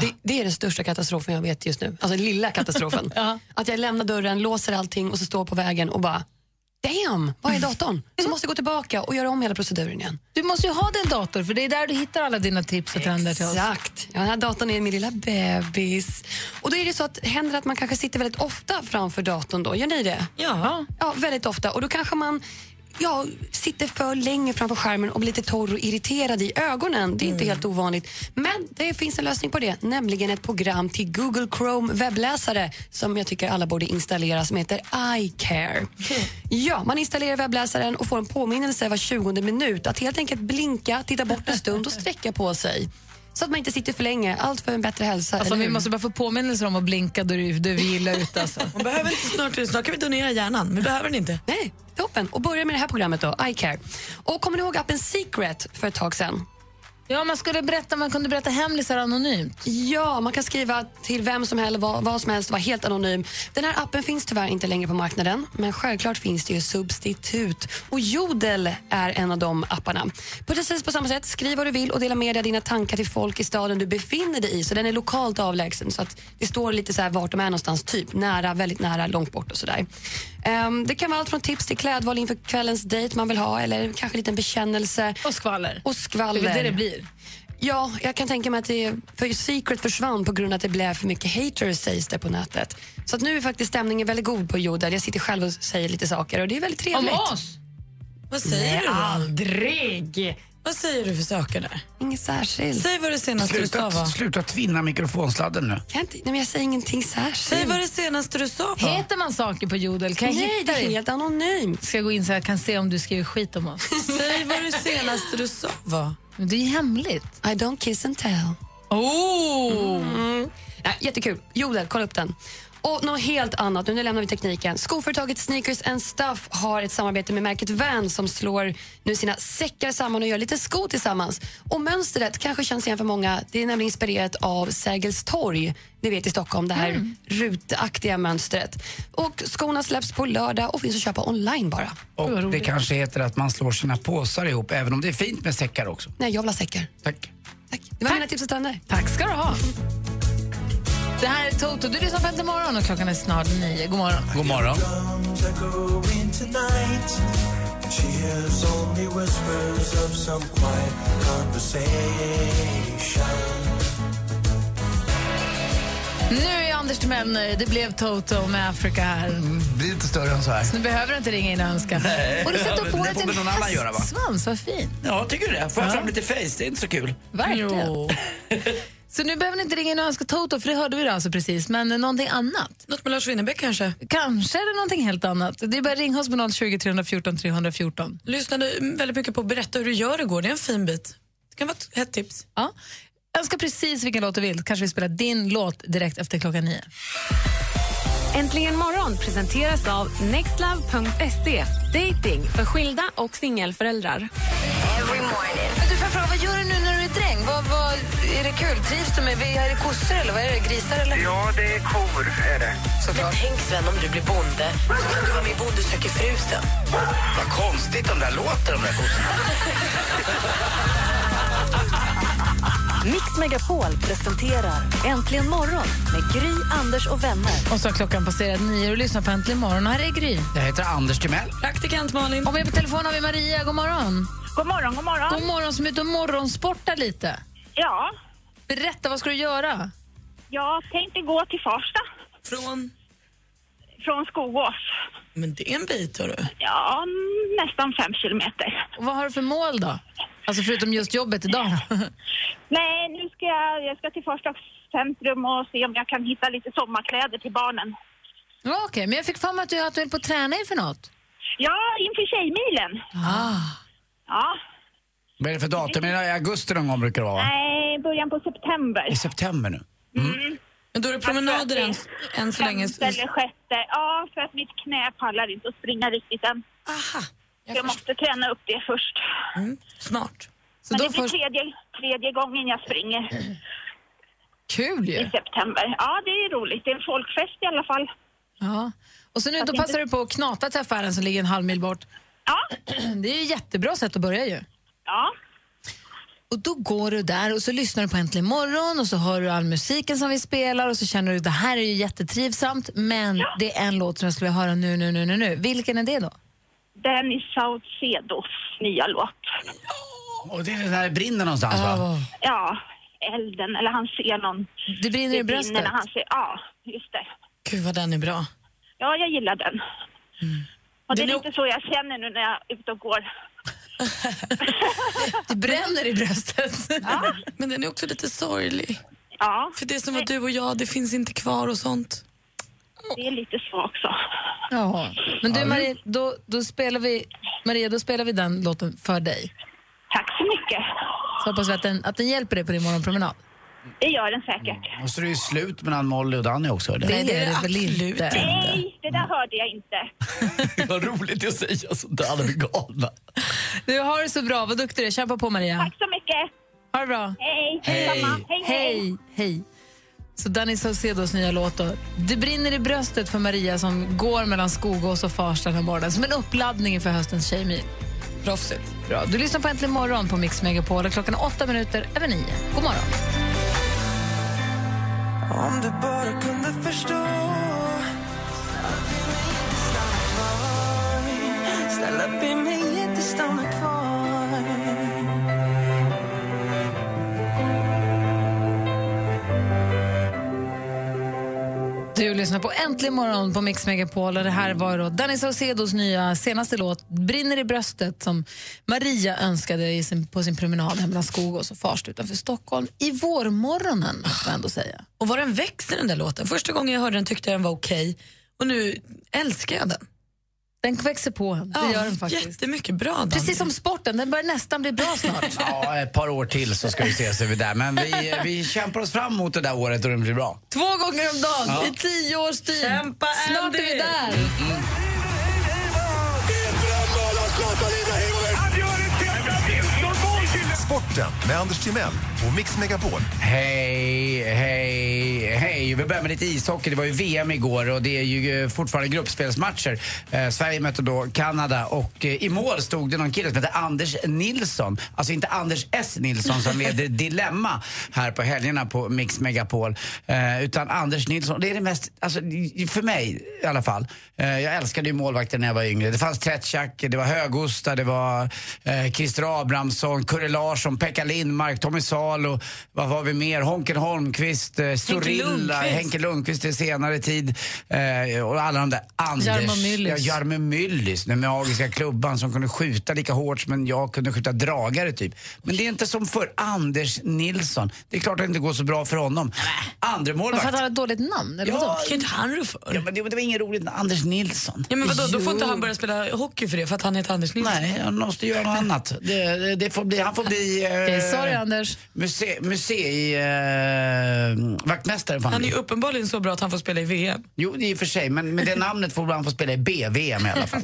[SPEAKER 22] Det, det är den största katastrofen jag vet just nu. Alltså den lilla katastrofen. [LAUGHS] Att jag lämnar dörren, låser allting och så står på vägen och bara Damn, var är datorn? Så måste jag gå tillbaka och göra om hela proceduren igen.
[SPEAKER 5] Du måste ju ha din dator för det är där du hittar alla dina tips och trender till oss.
[SPEAKER 22] Exakt. Ja, den här datorn är min lilla bebis. Och då är det så att händer att man kanske sitter väldigt ofta framför datorn då. Gör ni det?
[SPEAKER 7] Ja.
[SPEAKER 22] Ja, väldigt ofta. Och då kanske man ja, sitter för länge framför skärmen och blir lite torr och irriterad i ögonen. Det är inte helt ovanligt. Men det finns en lösning på det, nämligen ett program till Google Chrome webbläsare som jag tycker alla borde installera som heter iCare. Ja, man installerar webbläsaren och får en påminnelse var 20 minut att helt enkelt blinka, titta bort en stund och sträcka på sig. Så att man inte sitter för länge. Allt för en bättre hälsa.
[SPEAKER 5] Alltså, vi måste bara få påminnelser om att blinka då vi gillar ut. Alltså. [LAUGHS]
[SPEAKER 7] Man behöver inte snart, snart kan vi donera hjärnan, men behöver den inte.
[SPEAKER 22] Nej, toppen. Och börja med det här programmet då, iCare. Och kommer ni ihåg appen Secret för ett tag sedan?
[SPEAKER 5] Ja, man skulle berätta, man kunde berätta hemlisar anonymt.
[SPEAKER 22] Ja, man kan skriva till vem som helst, vad, vad som helst, vara helt anonym. Den här appen finns tyvärr inte längre på marknaden, men självklart finns det ju substitut. Och Jodel är en av de apparna. På precis på samma sätt, skriv vad du vill och dela med dig av dina tankar till folk i staden du befinner dig i. Så den är lokalt avlägsen, så att det står lite så här vart de är någonstans, typ nära, väldigt nära, långt bort och sådär. Ehm, det kan vara allt från tips till klädval inför kvällens dejt man vill ha eller kanske en liten bekännelse.
[SPEAKER 5] Och skvaller.
[SPEAKER 22] Och skvaller.
[SPEAKER 5] Det är det det blir.
[SPEAKER 22] Ja, jag kan tänka mig att det, för Secret försvann på grund av att det blev för mycket haters sägs det på nätet. Så att nu är faktiskt stämningen väldigt god på Jodel. Jag sitter själv och säger lite saker och det är väldigt trevligt.
[SPEAKER 5] Om oss?
[SPEAKER 7] Vad säger
[SPEAKER 22] Nej,
[SPEAKER 7] du
[SPEAKER 22] aldrig.
[SPEAKER 7] Vad säger du för saker där?
[SPEAKER 22] Inget särskilt.
[SPEAKER 7] Säg vad det senaste du sa
[SPEAKER 2] Sluta,
[SPEAKER 7] var.
[SPEAKER 2] sluta tvinna mikrofonsladden nu.
[SPEAKER 22] Kan inte, nej, men jag säger ingenting särskilt.
[SPEAKER 7] Säg vad det senaste du sa var.
[SPEAKER 5] Heter man saker på Jodel? Kan jag
[SPEAKER 22] Nej,
[SPEAKER 5] hitta
[SPEAKER 22] det är
[SPEAKER 5] dig?
[SPEAKER 22] helt anonymt.
[SPEAKER 5] Ska jag gå in så jag kan se om du skriver skit om oss? [LAUGHS]
[SPEAKER 7] Säg vad det senaste du sa var.
[SPEAKER 5] Men det är ju hemligt.
[SPEAKER 22] I don't kiss and tell.
[SPEAKER 5] Oh!
[SPEAKER 22] Mm. Ja, jättekul. Jodel, kolla upp den. Och något helt annat, nu lämnar vi tekniken. Skoföretaget Sneakers and Stuff har ett samarbete med märket Vans som slår nu sina säckar samman och gör lite skor tillsammans. Och mönstret kanske känns igen för många. Det är nämligen inspirerat av Sergels torg, ni vet i Stockholm, det här rutaktiga mönstret. Och skorna släpps på lördag och finns att köpa online bara.
[SPEAKER 2] Och det kanske heter att man slår sina påsar ihop, även om det är fint med säckar också.
[SPEAKER 22] Nej, jag vill ha säckar.
[SPEAKER 2] Tack.
[SPEAKER 22] Det var mina tips och trender.
[SPEAKER 5] Tack ska du ha. Det här är Toto. Du lyssnar på Äntligen morgon och klockan är snart nio. God morgon.
[SPEAKER 2] God morgon.
[SPEAKER 5] Nu är Anders Timell nöjd. Det blev Toto med Africa här.
[SPEAKER 2] Det blir lite större än så här.
[SPEAKER 5] Så nu behöver du inte ringa in och önska.
[SPEAKER 2] Nej.
[SPEAKER 5] Och du sätter [LAUGHS]
[SPEAKER 2] Det
[SPEAKER 5] dig
[SPEAKER 2] får
[SPEAKER 5] en
[SPEAKER 2] va?
[SPEAKER 5] hästsvans. Vad fin.
[SPEAKER 2] Ja, tycker du det? Får jag
[SPEAKER 5] Ja.
[SPEAKER 2] fram lite face? Det är inte så kul.
[SPEAKER 5] Verkligen. [LAUGHS] Så nu behöver ni inte ringa in och önska Toto, för det hörde vi då alltså precis. Men någonting annat?
[SPEAKER 7] Något med Lars Winnerbäck kanske?
[SPEAKER 5] Kanske är det någonting helt annat. Det är bara ringa oss på 020 314 314.
[SPEAKER 7] Lyssnade väldigt mycket på Berätta hur du gör igår. Det är en fin bit. Det kan vara ett hett tips.
[SPEAKER 5] Ja. Önska precis vilken låt du vill. Kanske vi spelar din låt direkt efter klockan nio.
[SPEAKER 13] Äntligen morgon presenteras av nextlove.se. Dating för skilda och singelföräldrar.
[SPEAKER 5] Du, får jag fråga, vad gör du nu Trivs du med är det kossor eller vad är det? Grisar eller?
[SPEAKER 11] Ja, det är kor, är det.
[SPEAKER 5] Såklart.
[SPEAKER 23] Tänk Sven om du blir bonde, så kan du vara med i Bonde söker fru sen.
[SPEAKER 2] Vad konstigt de där låter, de där kossorna.
[SPEAKER 4] Mix Megapol presenterar Äntligen morgon med Gry, Anders och vänner.
[SPEAKER 5] Och så har klockan passerat nio och lyssnar på Äntligen morgon. Här är Gry.
[SPEAKER 2] Jag heter Anders Timell.
[SPEAKER 7] Praktikant Malin.
[SPEAKER 5] Och med på telefon har vi Maria. God morgon.
[SPEAKER 3] God morgon, god morgon.
[SPEAKER 5] God morgon som är ute och morgonsportar lite.
[SPEAKER 3] Ja,
[SPEAKER 5] Berätta, vad ska du göra?
[SPEAKER 3] jag tänkte gå till Farsta
[SPEAKER 7] Från?
[SPEAKER 3] från Skogås.
[SPEAKER 7] Men det är en bit, hörru.
[SPEAKER 3] Ja, nästan fem kilometer.
[SPEAKER 5] Och vad har du för mål då? Alltså förutom just jobbet idag. [LAUGHS]
[SPEAKER 3] Nej, nu ska jag, jag ska till Farsta centrum och se om jag kan hitta lite sommarkläder till barnen.
[SPEAKER 5] ja, Okej, men jag fick för mig att du, att du höll på att träna inför något.
[SPEAKER 3] Ja, inför Tjejmilen.
[SPEAKER 5] Ah.
[SPEAKER 3] Ja,
[SPEAKER 2] Vad är det för datum? Är det i augusti någon gång brukar det vara? va?
[SPEAKER 3] nej, början på september.
[SPEAKER 2] I september nu.
[SPEAKER 3] Mm.
[SPEAKER 7] Men då är det promenader än, än så länge.
[SPEAKER 3] Femte eller sjätte. Ja, för att mitt knä pallar inte att springa riktigt än.
[SPEAKER 7] Aha.
[SPEAKER 3] Jag, jag måste träna upp det först.
[SPEAKER 7] Mm. Smart.
[SPEAKER 5] Så
[SPEAKER 3] Men
[SPEAKER 5] då
[SPEAKER 3] det blir
[SPEAKER 5] först...
[SPEAKER 3] tredje, tredje gången jag springer
[SPEAKER 5] Kul
[SPEAKER 3] i
[SPEAKER 5] ju.
[SPEAKER 3] september. Ja, det är roligt. Det är en folkfest i alla fall.
[SPEAKER 5] Ja. Och så nu då
[SPEAKER 3] inte-
[SPEAKER 5] passar du på att knata till affären som ligger en halv mil bort.
[SPEAKER 3] Ja. [CLEARS THROAT]
[SPEAKER 5] Det är ju ett jättebra sätt att börja ju.
[SPEAKER 3] Ja.
[SPEAKER 5] Och då går du där och så lyssnar du på Äntligen morgon och så hör du all musiken som vi spelar och så känner du att det här är ju jättetrivsamt men det är en låt som jag skulle vilja höra nu, nu, nu, nu, nu. Vilken är det då?
[SPEAKER 3] Dennis Saucedos nya låt.
[SPEAKER 2] Och det är det där det brinner någonstans va?
[SPEAKER 3] Ja, elden, eller han ser någon...
[SPEAKER 5] Det brinner i bröstet.
[SPEAKER 3] när han ser, ja, just det.
[SPEAKER 7] Gud vad den är bra.
[SPEAKER 3] Ja, jag gillar den.
[SPEAKER 24] Och det är lite så jag känner nu när jag är ute och går. [LAUGHS]
[SPEAKER 5] Det bränner i bröstet.
[SPEAKER 7] Men den är också lite sorglig.
[SPEAKER 24] Ja.
[SPEAKER 7] För det som var du och jag, det finns inte kvar och sånt.
[SPEAKER 24] Det är lite så också.
[SPEAKER 5] Ja. Men du Maria, då, då spelar vi, Maria, då spelar vi den låten för dig.
[SPEAKER 24] Tack så mycket.
[SPEAKER 5] Så hoppas vi att den, att den hjälper dig på din morgonpromenad.
[SPEAKER 24] Det gör den säkert.
[SPEAKER 2] Och så är det ju slut mellan Molly och Danny också.
[SPEAKER 5] Nej, det är det väl inte.
[SPEAKER 24] Nej, det där hörde jag inte. [LAUGHS]
[SPEAKER 2] Vad roligt att säga sånt där, alla blir galna.
[SPEAKER 5] Du har det så bra, vad duktig du är. Kämpa på Maria.
[SPEAKER 24] Tack så mycket.
[SPEAKER 5] Ha det bra.
[SPEAKER 24] Hej.
[SPEAKER 5] Hej.
[SPEAKER 24] Hej, hej.
[SPEAKER 5] Hej, hej. Så Danny Saucedos nya låt då. Det brinner i bröstet för Maria som går mellan Skogås och Farsta den här morgonen som en uppladdning inför höstens Tjejmil.
[SPEAKER 7] Proffsigt.
[SPEAKER 5] Bra. Du lyssnar på Äntligen morgon på Mix Megapol klockan är åtta minuter över nio. God morgon.
[SPEAKER 17] Om du bara kunde förstå. Snälla be mig inte stanna kvar.
[SPEAKER 5] Du lyssnar på Äntligen morgon på Mix Megapol och det här var då Danny Saucedos nya senaste låt Brinner i bröstet som Maria önskade i sin, på sin promenad hem mellan Skogås och Farsta utanför Stockholm i vårmorgonen, måste jag ändå säga.
[SPEAKER 7] Och vad den växer den där låten. Första gången jag hörde den tyckte jag den var okej och nu älskar jag den.
[SPEAKER 5] Den växer på en, det
[SPEAKER 7] Ja,
[SPEAKER 5] gör den faktiskt.
[SPEAKER 7] Jättemycket bra Danny.
[SPEAKER 5] Precis som sporten, den börjar nästan bli bra snart. [LAUGHS]
[SPEAKER 2] Ja, ett par år till så ska vi ses över där. Men vi, vi kämpar oss fram mot det där året och det blir bra.
[SPEAKER 5] Två gånger om dagen
[SPEAKER 2] Ja.
[SPEAKER 5] i tio års tid.
[SPEAKER 7] Kämpa,
[SPEAKER 5] Snart
[SPEAKER 7] Andy!
[SPEAKER 5] är vi där.
[SPEAKER 25] Sporten med Anders Timell och Mix Megapol.
[SPEAKER 2] Hej, hej, hej. Vi börjar med lite ishockey. Det var ju VM igår och det är ju eh, fortfarande gruppspelsmatcher. Eh, Sverige mötte då Kanada och eh, i mål stod det någon kille som hette Anders Nilsson. Alltså inte Anders S Nilsson som leder Dilemma här på helgerna på Mix Megapol. Eh, utan Anders Nilsson. Det är det mest, alltså för mig i alla fall. Eh, jag älskade ju målvakter när jag var yngre. Det fanns Tretjak, det var Högosta, det var eh, Christer Abrahamsson, Kurre Larsson, Pekka Lindmark, Tommy Salo, vad var vi mer? Honken Holmqvist, eh, Sorilla. Henke Lundqvist i senare tid eh, och alla de där. Anders,
[SPEAKER 5] Jarmo Myllys.
[SPEAKER 2] Ja, Jarmo Myllys, den magiska klubban som kunde skjuta lika hårt som jag kunde skjuta dragare typ. Men det är inte som för Anders Nilsson. Det är klart att det inte går så bra för honom. Andra
[SPEAKER 5] Varför
[SPEAKER 2] målvakt.
[SPEAKER 5] att han har ett dåligt namn? Eller
[SPEAKER 2] Ja,
[SPEAKER 5] vadå?
[SPEAKER 7] Kan inte han rå för?
[SPEAKER 2] Ja, men det, det var inget roligt. Anders Nilsson.
[SPEAKER 7] Ja, men vadå, då får inte han börja spela hockey för det för att han heter Anders Nilsson?
[SPEAKER 2] Nej, han måste göra något annat. Det, det, det får bli, han får bli... Eh,
[SPEAKER 5] sorry Anders.
[SPEAKER 2] Muse, musei... Eh, han
[SPEAKER 7] är ju uppenbarligen så bra att han får spela i VM.
[SPEAKER 2] Jo, det är i och för sig, men med det namnet får han få spela i BVM i alla fall.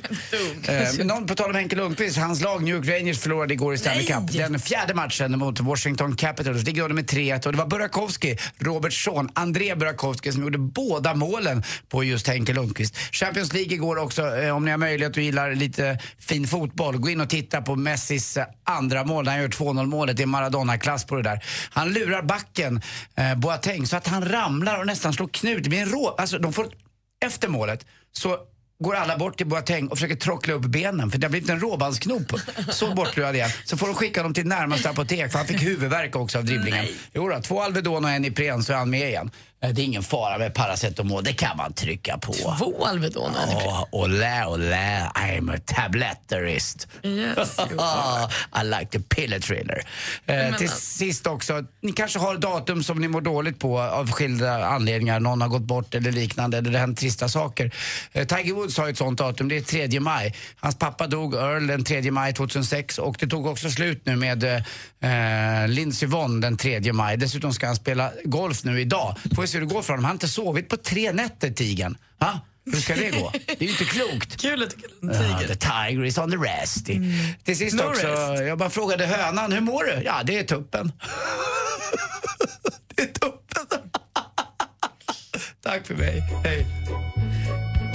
[SPEAKER 2] [LAUGHS] eh, någon, på tal om Henke Lundqvist, hans lag New York Rangers förlorade igår i Stanley Cup. Den fjärde matchen mot Washington Capitals. Det gjorde med 3-1 och det var Burakovsky, Roberts son, André Burakovsky som gjorde båda målen på just Henke Lundqvist. Champions League igår också, eh, om ni har möjlighet och gillar lite fin fotboll, gå in och titta på Messis eh, andra mål när han gör 2-0 målet. Det är Maradona-klass på det där. Han lurar backen, eh, Boateng, så att han ramlar och nästan slår knut. Det blir en rå... Alltså, de får efter målet så går alla bort till Boateng och försöker trockla upp benen för det har blivit en råbandsknop. Så bortrövad igen. Så får de skicka dem till närmaste apotek för han fick huvudvärk också av dribblingen. Jo då, två Alvedon och en Ipren så är han med igen. Eh, Det är ingen fara med paracetamol, det kan man trycka på.
[SPEAKER 7] Två Alvedon.
[SPEAKER 2] Oh, olä, olä, I'm a tabletterist.
[SPEAKER 7] Yes, [LAUGHS]
[SPEAKER 2] I like the pillar thriller. Eh, till sist också, ni kanske har datum som ni mår dåligt på av skilda anledningar. Någon har gått bort eller liknande, eller det har hänt trista saker. Eh, Tiger Woods har ju ett sånt datum, det är 3 maj. Hans pappa dog, Earl, den 3 maj 2006 och det tog också slut nu med eh, Lindsey Vonn den 3 maj. Dessutom ska han spela golf nu idag. Får se hur det går för honom. Han har inte sovit på tre nätter, tigern. Ha? Hur ska det gå? Det är ju inte klokt. [LAUGHS]
[SPEAKER 7] Kul att du
[SPEAKER 2] Ja, the
[SPEAKER 7] tiger.
[SPEAKER 2] is on the rest. Till sist
[SPEAKER 7] No
[SPEAKER 2] också,
[SPEAKER 7] rest.
[SPEAKER 2] jag bara frågade hönan, hur mår du? Ja, det är tuppen. [LAUGHS] det är tuppen. [LAUGHS] Tack för mig. Hej.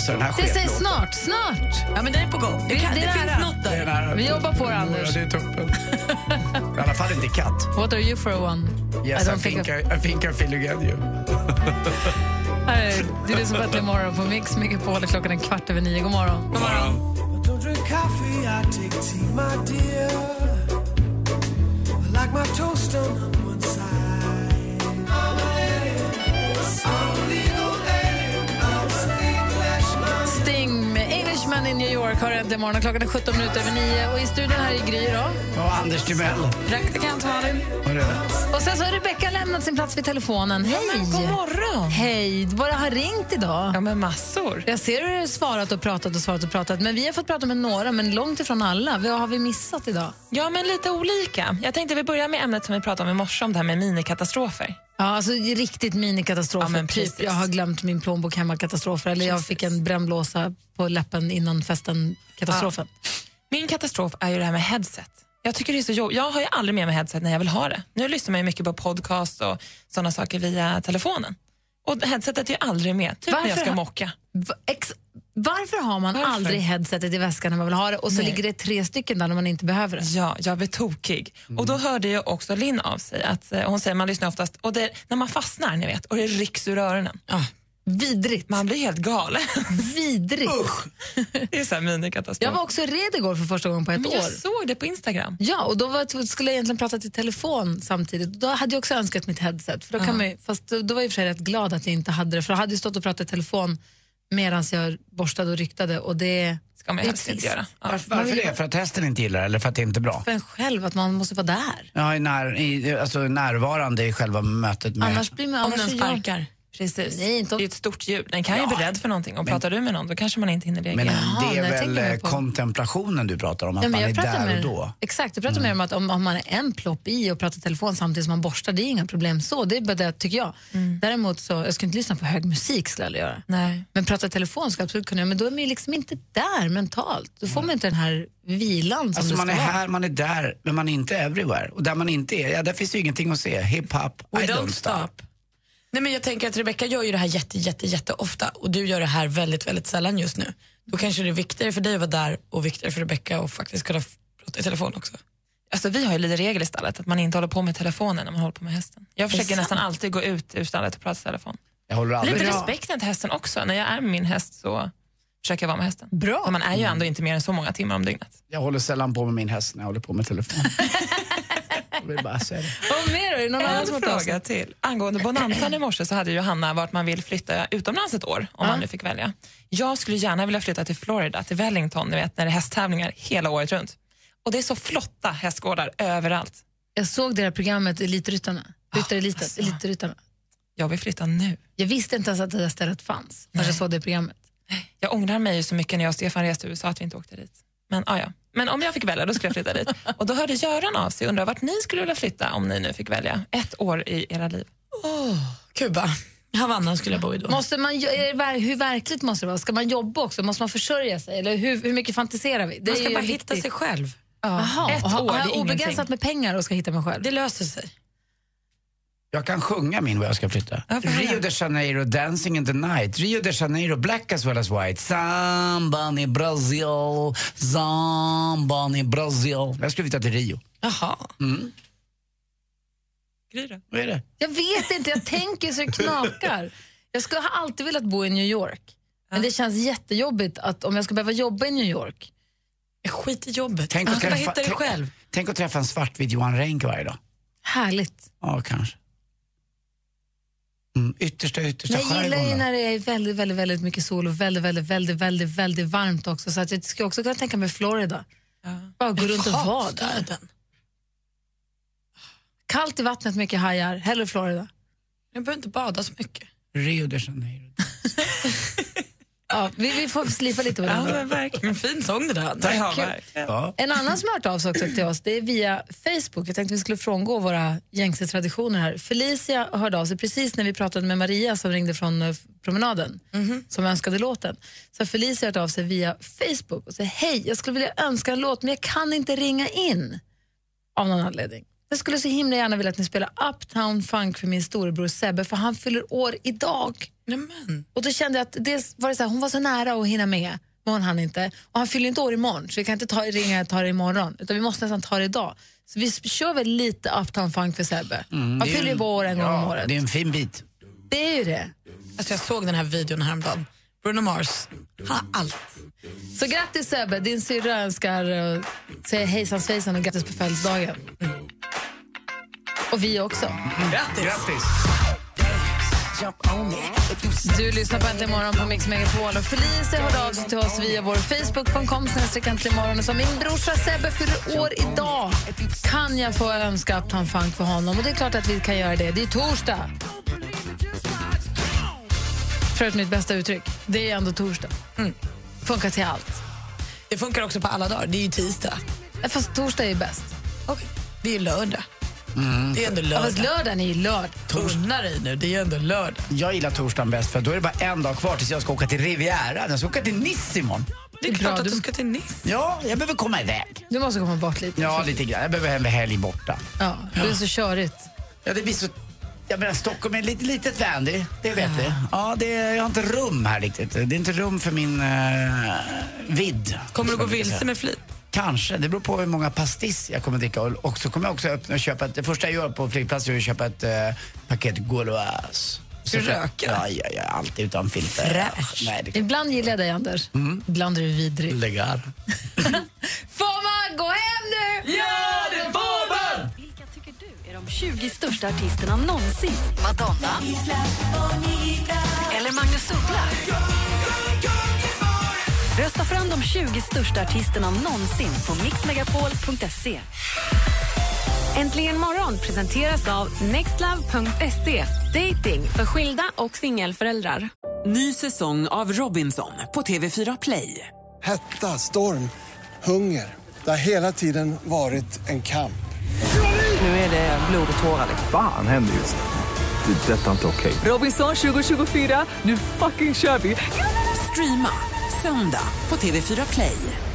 [SPEAKER 2] Och så den här
[SPEAKER 5] Det
[SPEAKER 2] sketlåten.
[SPEAKER 5] snart, snart.
[SPEAKER 7] Ja, men det är på gång. Det, kan,
[SPEAKER 5] Det
[SPEAKER 7] det, finns något
[SPEAKER 2] Det är
[SPEAKER 7] där.
[SPEAKER 2] nära.
[SPEAKER 5] Vi jobbar på det, Anders.
[SPEAKER 2] Ja, det är tuppen. I alla fall inte katt.
[SPEAKER 5] What are you for a one?
[SPEAKER 2] Yes, I,
[SPEAKER 5] don't
[SPEAKER 2] think,
[SPEAKER 5] think
[SPEAKER 2] I, I think I feel again you.
[SPEAKER 5] Här Du lyssnar på Äntligen morgon på Mix Megapol. Klockan är kvart över nio. God morgon.
[SPEAKER 2] God morgon.
[SPEAKER 17] Englishman
[SPEAKER 5] in New York har äntligen morgon. Klockan är 17 minuter över 9 och i studion här är Gry då.
[SPEAKER 2] Och Anders Timell.
[SPEAKER 5] Praktikant Malin. Och sen så har Rebecka lämnat sin plats vid telefonen. Hej!
[SPEAKER 26] god morgon.
[SPEAKER 5] Hej! Du bara har ringt idag.
[SPEAKER 26] Ja, men massor.
[SPEAKER 5] Jag ser hur du har svarat och pratat och svarat och pratat. Men vi har fått prata med några, men långt ifrån alla. Vad har vi missat idag?
[SPEAKER 26] Ja, men lite olika. Jag tänkte vi börjar med ämnet som vi pratade om i morse, om det här med minikatastrofer.
[SPEAKER 5] Ja, alltså riktigt minikatastrofer.
[SPEAKER 26] Ja,
[SPEAKER 5] typ,
[SPEAKER 26] precis.
[SPEAKER 5] jag har glömt min plånbok hemma katastrofer. Eller jag fick en brännblåsa på läppen innan festen katastrofen.
[SPEAKER 26] Min katastrof är ju det här med headset. Jag tycker det är så jobbigt. Jag har ju aldrig med mig headset när jag vill ha det. Nu lyssnar man ju mycket på podcast och sådana saker via telefonen. Och headsetet är ju aldrig med, typ när jag ska mocka.
[SPEAKER 5] Va- ex- varför har man
[SPEAKER 26] Varför?
[SPEAKER 5] aldrig headsetet i väskan när man vill ha det och så
[SPEAKER 26] Nej.
[SPEAKER 5] ligger det tre stycken där när man inte behöver det?
[SPEAKER 26] Ja, jag blir tokig. Och då hörde jag också Linn av sig. Att, eh, hon säger man lyssnar oftast, och det, när man fastnar ni vet, och det rycks ur öronen.
[SPEAKER 5] Vidrigt.
[SPEAKER 26] Man blir helt galen.
[SPEAKER 5] Vidrigt. [LAUGHS]
[SPEAKER 26] det är så här minikatastrof.
[SPEAKER 5] Jag var också red igår för första gången på ett
[SPEAKER 26] Men
[SPEAKER 5] år.
[SPEAKER 26] jag såg det på Instagram.
[SPEAKER 5] Ja, och då var, skulle jag egentligen prata till telefon samtidigt. Då hade jag också önskat mitt headset. För då, kan
[SPEAKER 26] Ja.
[SPEAKER 5] man, fast då, var jag i och för sig rätt glad att jag inte hade det. För jag hade stått och pratat i telefon medan jag borstade och ryktade. Och det
[SPEAKER 26] ska man helst inte göra.
[SPEAKER 2] Varför,
[SPEAKER 5] Man
[SPEAKER 2] varför
[SPEAKER 5] ju
[SPEAKER 2] det? För att hästen inte gillar det eller för att det inte är bra?
[SPEAKER 5] För en själv, att man måste vara där.
[SPEAKER 2] Ja, i när, i, alltså närvarande i själva mötet med...
[SPEAKER 5] Annars blir man...
[SPEAKER 26] Om
[SPEAKER 5] annars
[SPEAKER 26] den sparkar. Precis.
[SPEAKER 5] Nej, inte.
[SPEAKER 26] Det är ett stort djur. Den kan ju
[SPEAKER 2] Ja.
[SPEAKER 26] bli rädd för någonting. Och pratar du med någon då kanske man inte hinner reagera.
[SPEAKER 2] Men det är
[SPEAKER 5] jag
[SPEAKER 2] väl eh, kontemplationen du pratar om, att
[SPEAKER 5] Ja, men
[SPEAKER 2] man är där
[SPEAKER 5] mer,
[SPEAKER 2] och då.
[SPEAKER 5] Exakt, jag pratar mer om att om, om man är en plopp i och pratar telefon samtidigt som man borstar, det är inga problem så. Det är bara det tycker jag. Däremot så, jag ska inte lyssna på hög musik skulle jag aldrig göra.
[SPEAKER 26] Nej.
[SPEAKER 5] Men prata telefon ska jag absolut kunna göra, men då är man ju liksom inte där mentalt. Då får man inte den här vilan som
[SPEAKER 2] Alltså man är här, man är där, men man är inte everywhere. Och där man inte är, ja där finns ju ingenting att se. Hip-hop, I
[SPEAKER 7] We
[SPEAKER 2] don't stop.
[SPEAKER 7] Nej, men jag tänker att Rebecca gör ju det här jätte, jätte, jätte ofta och du gör det här väldigt, väldigt sällan just nu. Då kanske det är viktigare för dig att vara där och viktigare för Rebecca att faktiskt kunna prata i telefon också.
[SPEAKER 26] Alltså, vi har ju lite regel i stallet att man inte håller på med telefonen när man håller på med hästen. Jag försöker nästan alltid gå ut ur stallet och prata i telefon.
[SPEAKER 2] Jag håller aldrig
[SPEAKER 26] Lite respekten till hästen också. När jag är med min häst så försöker jag vara med hästen.
[SPEAKER 5] Bra.
[SPEAKER 26] För man är ju ändå inte mer än så många timmar om dygnet.
[SPEAKER 2] Jag håller sällan på med min häst när jag håller på med telefon. [LAUGHS] vill bara säga det. [LAUGHS]
[SPEAKER 5] Vad mer? Är det någon annan som
[SPEAKER 26] fråga till. Angående Bonanzan i morse så hade Johanna vart man vill flytta utomlands ett år, om man nu fick välja. Jag skulle gärna vilja flytta till Florida, till Wellington, ni vet när det är hästtävlingar hela året runt. Och det är så flotta hästgårdar överallt.
[SPEAKER 5] Jag såg det här programmet Elitryttarna. Ryttarelitet,
[SPEAKER 26] alltså.
[SPEAKER 5] Elitryttarna.
[SPEAKER 26] Jag vill flytta nu.
[SPEAKER 5] Jag visste inte ens att det där stället fanns när jag såg det programmet.
[SPEAKER 26] Jag ångrar mig ju så mycket när jag och Stefan reste till USA att vi inte åkte dit. Men, ah, ja. Men om jag fick välja då skulle jag flytta dit. [LAUGHS] Och då hörde Göran av sig och undrade vart ni skulle vilja flytta om ni nu fick välja ett år i era liv.
[SPEAKER 7] Kuba. Havanna skulle jag bo i då.
[SPEAKER 5] Måste man, hur verkligt måste det vara? Ska man jobba också? Måste man försörja sig? Eller hur, hur mycket fantiserar vi? Det
[SPEAKER 7] Man ska bara
[SPEAKER 5] en
[SPEAKER 7] hitta sig själv.
[SPEAKER 5] Jaha,
[SPEAKER 26] Ett
[SPEAKER 5] och ha-
[SPEAKER 26] år, det är
[SPEAKER 5] har jag obegränsat med pengar och ska hitta mig själv.
[SPEAKER 7] Det löser sig.
[SPEAKER 2] Jag kan sjunga min var jag ska flytta.
[SPEAKER 26] Ja.
[SPEAKER 2] Rio de Janeiro, Dancing in the night. Rio de Janeiro, black as well as white. Samba i Brasil, samba i Brasil. Jag skulle flytta till Rio.
[SPEAKER 7] Jaha.
[SPEAKER 2] Mm.
[SPEAKER 26] Gry då?
[SPEAKER 2] Vad är det?
[SPEAKER 5] Jag vet inte, jag tänker så det knakar. Jag skulle ha alltid velat bo i New York. Men det känns jättejobbigt att om jag ska behöva jobba i New York.
[SPEAKER 7] Skit i jobbet.
[SPEAKER 2] Tänk att
[SPEAKER 7] ska bara
[SPEAKER 2] träffa-
[SPEAKER 7] hitta det
[SPEAKER 2] tänk-
[SPEAKER 7] själv.
[SPEAKER 2] Tänk att träffa en svartvit Johan Renck varje dag.
[SPEAKER 5] Härligt.
[SPEAKER 2] Ja, kanske. Mm, yttersta, yttersta
[SPEAKER 5] Men jag gillar ju när det är väldigt, väldigt, väldigt mycket sol och väldigt, väldigt, väldigt, väldigt, väldigt varmt också. Så att jag skulle också kunna tänka mig Florida. Bara gå runt och vara där. Kallt i vattnet, mycket hajar. Hellre Florida.
[SPEAKER 7] Jag behöver inte bada så mycket.
[SPEAKER 2] Rio de Janeiro. [LAUGHS]
[SPEAKER 5] Ja, vi, vi får slipa lite på
[SPEAKER 26] Ja,
[SPEAKER 5] den.
[SPEAKER 26] men verkligen.
[SPEAKER 7] En fin sång det där. Anders.
[SPEAKER 26] Ja, verkligen.
[SPEAKER 2] Ja.
[SPEAKER 5] En annan som har hört av sig också till oss det är via Facebook. Jag tänkte vi skulle frångå våra gängse traditioner här. Felicia hörde av sig precis när vi pratade med Maria som ringde från eh, promenaden som önskade låten. Så har Felicia hört av sig via Facebook och säger hej, jag skulle vilja önska en låt men jag kan inte ringa in av någon anledning. Jag skulle så himla gärna vilja att ni spelar Uptown Funk för min storebror Sebbe för han fyller år idag.
[SPEAKER 7] Nämen.
[SPEAKER 5] Och då kände jag att dels var det så här, hon var så nära att hinna med, men hon hann inte. Och han fyller inte år imorgon, så vi kan inte ta, ringa och ta det imorgon, utan vi måste nästan ta det idag. Så vi kör väl lite Uptown Funk för Sebbe.
[SPEAKER 2] Mm,
[SPEAKER 5] han fyller ju bara år en gång om
[SPEAKER 2] ja,
[SPEAKER 5] året.
[SPEAKER 2] Det är en fin bit.
[SPEAKER 5] Det är ju det.
[SPEAKER 7] Alltså jag såg den här videon häromdagen. Bruno Mars. Han har allt.
[SPEAKER 5] Så grattis Sebbe, din syrra önskar och säger hejsan svejsan och grattis på födelsedagen. Och vi också.
[SPEAKER 7] Grattis.
[SPEAKER 2] Grattis!
[SPEAKER 5] Du lyssnar på Äntligen morgon på Mix Megapol. Och Felicia hörde av sig till oss via vår Facebook.com morgon och sa min brorsa Sebbe fyller år idag. Kan jag få önska Uptown Funk för honom? Och det är klart att vi kan göra det. Det är torsdag. För ett mitt bästa uttryck. Det är ändå torsdag. Funkar till allt.
[SPEAKER 7] Det funkar också på alla dagar. Det är ju tisdag.
[SPEAKER 5] Fast torsdag är ju bäst.
[SPEAKER 7] Okej. Det är ju lördag.
[SPEAKER 2] Mm.
[SPEAKER 7] Det är ändå
[SPEAKER 5] Ja,
[SPEAKER 7] lördag.
[SPEAKER 5] fast lördagen är ju lördag.
[SPEAKER 7] Unna dig nu, det är ju ändå lördag.
[SPEAKER 2] Jag gillar torsdagen bäst för då är det bara en dag kvar tills jag ska åka till Riviera. Jag ska åka till Nice imorgon.
[SPEAKER 7] Det är klart att du ska till Nice.
[SPEAKER 2] Ja, jag behöver komma iväg.
[SPEAKER 5] Du måste komma bort lite.
[SPEAKER 2] Ja, lite grann. Jag behöver en helg borta.
[SPEAKER 5] Ja, det är så körigt.
[SPEAKER 2] Ja, det blir så... Jag menar, Stockholm är ett lite litet vän, det, vet vi. Ja, det, jag har inte rum här riktigt. Det är inte rum för min uh, vidd.
[SPEAKER 7] Kommer du gå vilse med flit?
[SPEAKER 2] Kanske. Det beror på hur många pastis jag kommer dricka. Och så kommer jag också öppna och köpa ett, det första jag gör på flygplatsen är att köpa ett uh, paket Gauloise.
[SPEAKER 7] Ska du röka?
[SPEAKER 2] Ja, ja, ja, alltid utan filter.
[SPEAKER 7] Fräsch.
[SPEAKER 2] Nej, det
[SPEAKER 5] Ibland gillar jag dig, Anders.
[SPEAKER 2] Mm.
[SPEAKER 5] Ibland är du vidrig.
[SPEAKER 2] Läggar. [LAUGHS]
[SPEAKER 5] Får man gå hem nu?
[SPEAKER 4] Ja, det får man! Vilka tycker du är de 20 största artisterna någonsin? Madonna? Eller Magnus Uggla? Rösta fram de 20 största artisterna någonsin på mixmegapol.se.
[SPEAKER 13] Äntligen morgon presenteras av nextlove.se. Dating för skilda och singelföräldrar.
[SPEAKER 27] Ny säsong av Robinson på TV4 Play.
[SPEAKER 28] Hetta, storm, hunger. Det har hela tiden varit en kamp.
[SPEAKER 27] Nu är det blod och tårar.
[SPEAKER 29] Fan händer just. Det. är Detta är inte okej.
[SPEAKER 27] Robinson 2024, nu fucking kör vi! Streama söndag på TV4 Play.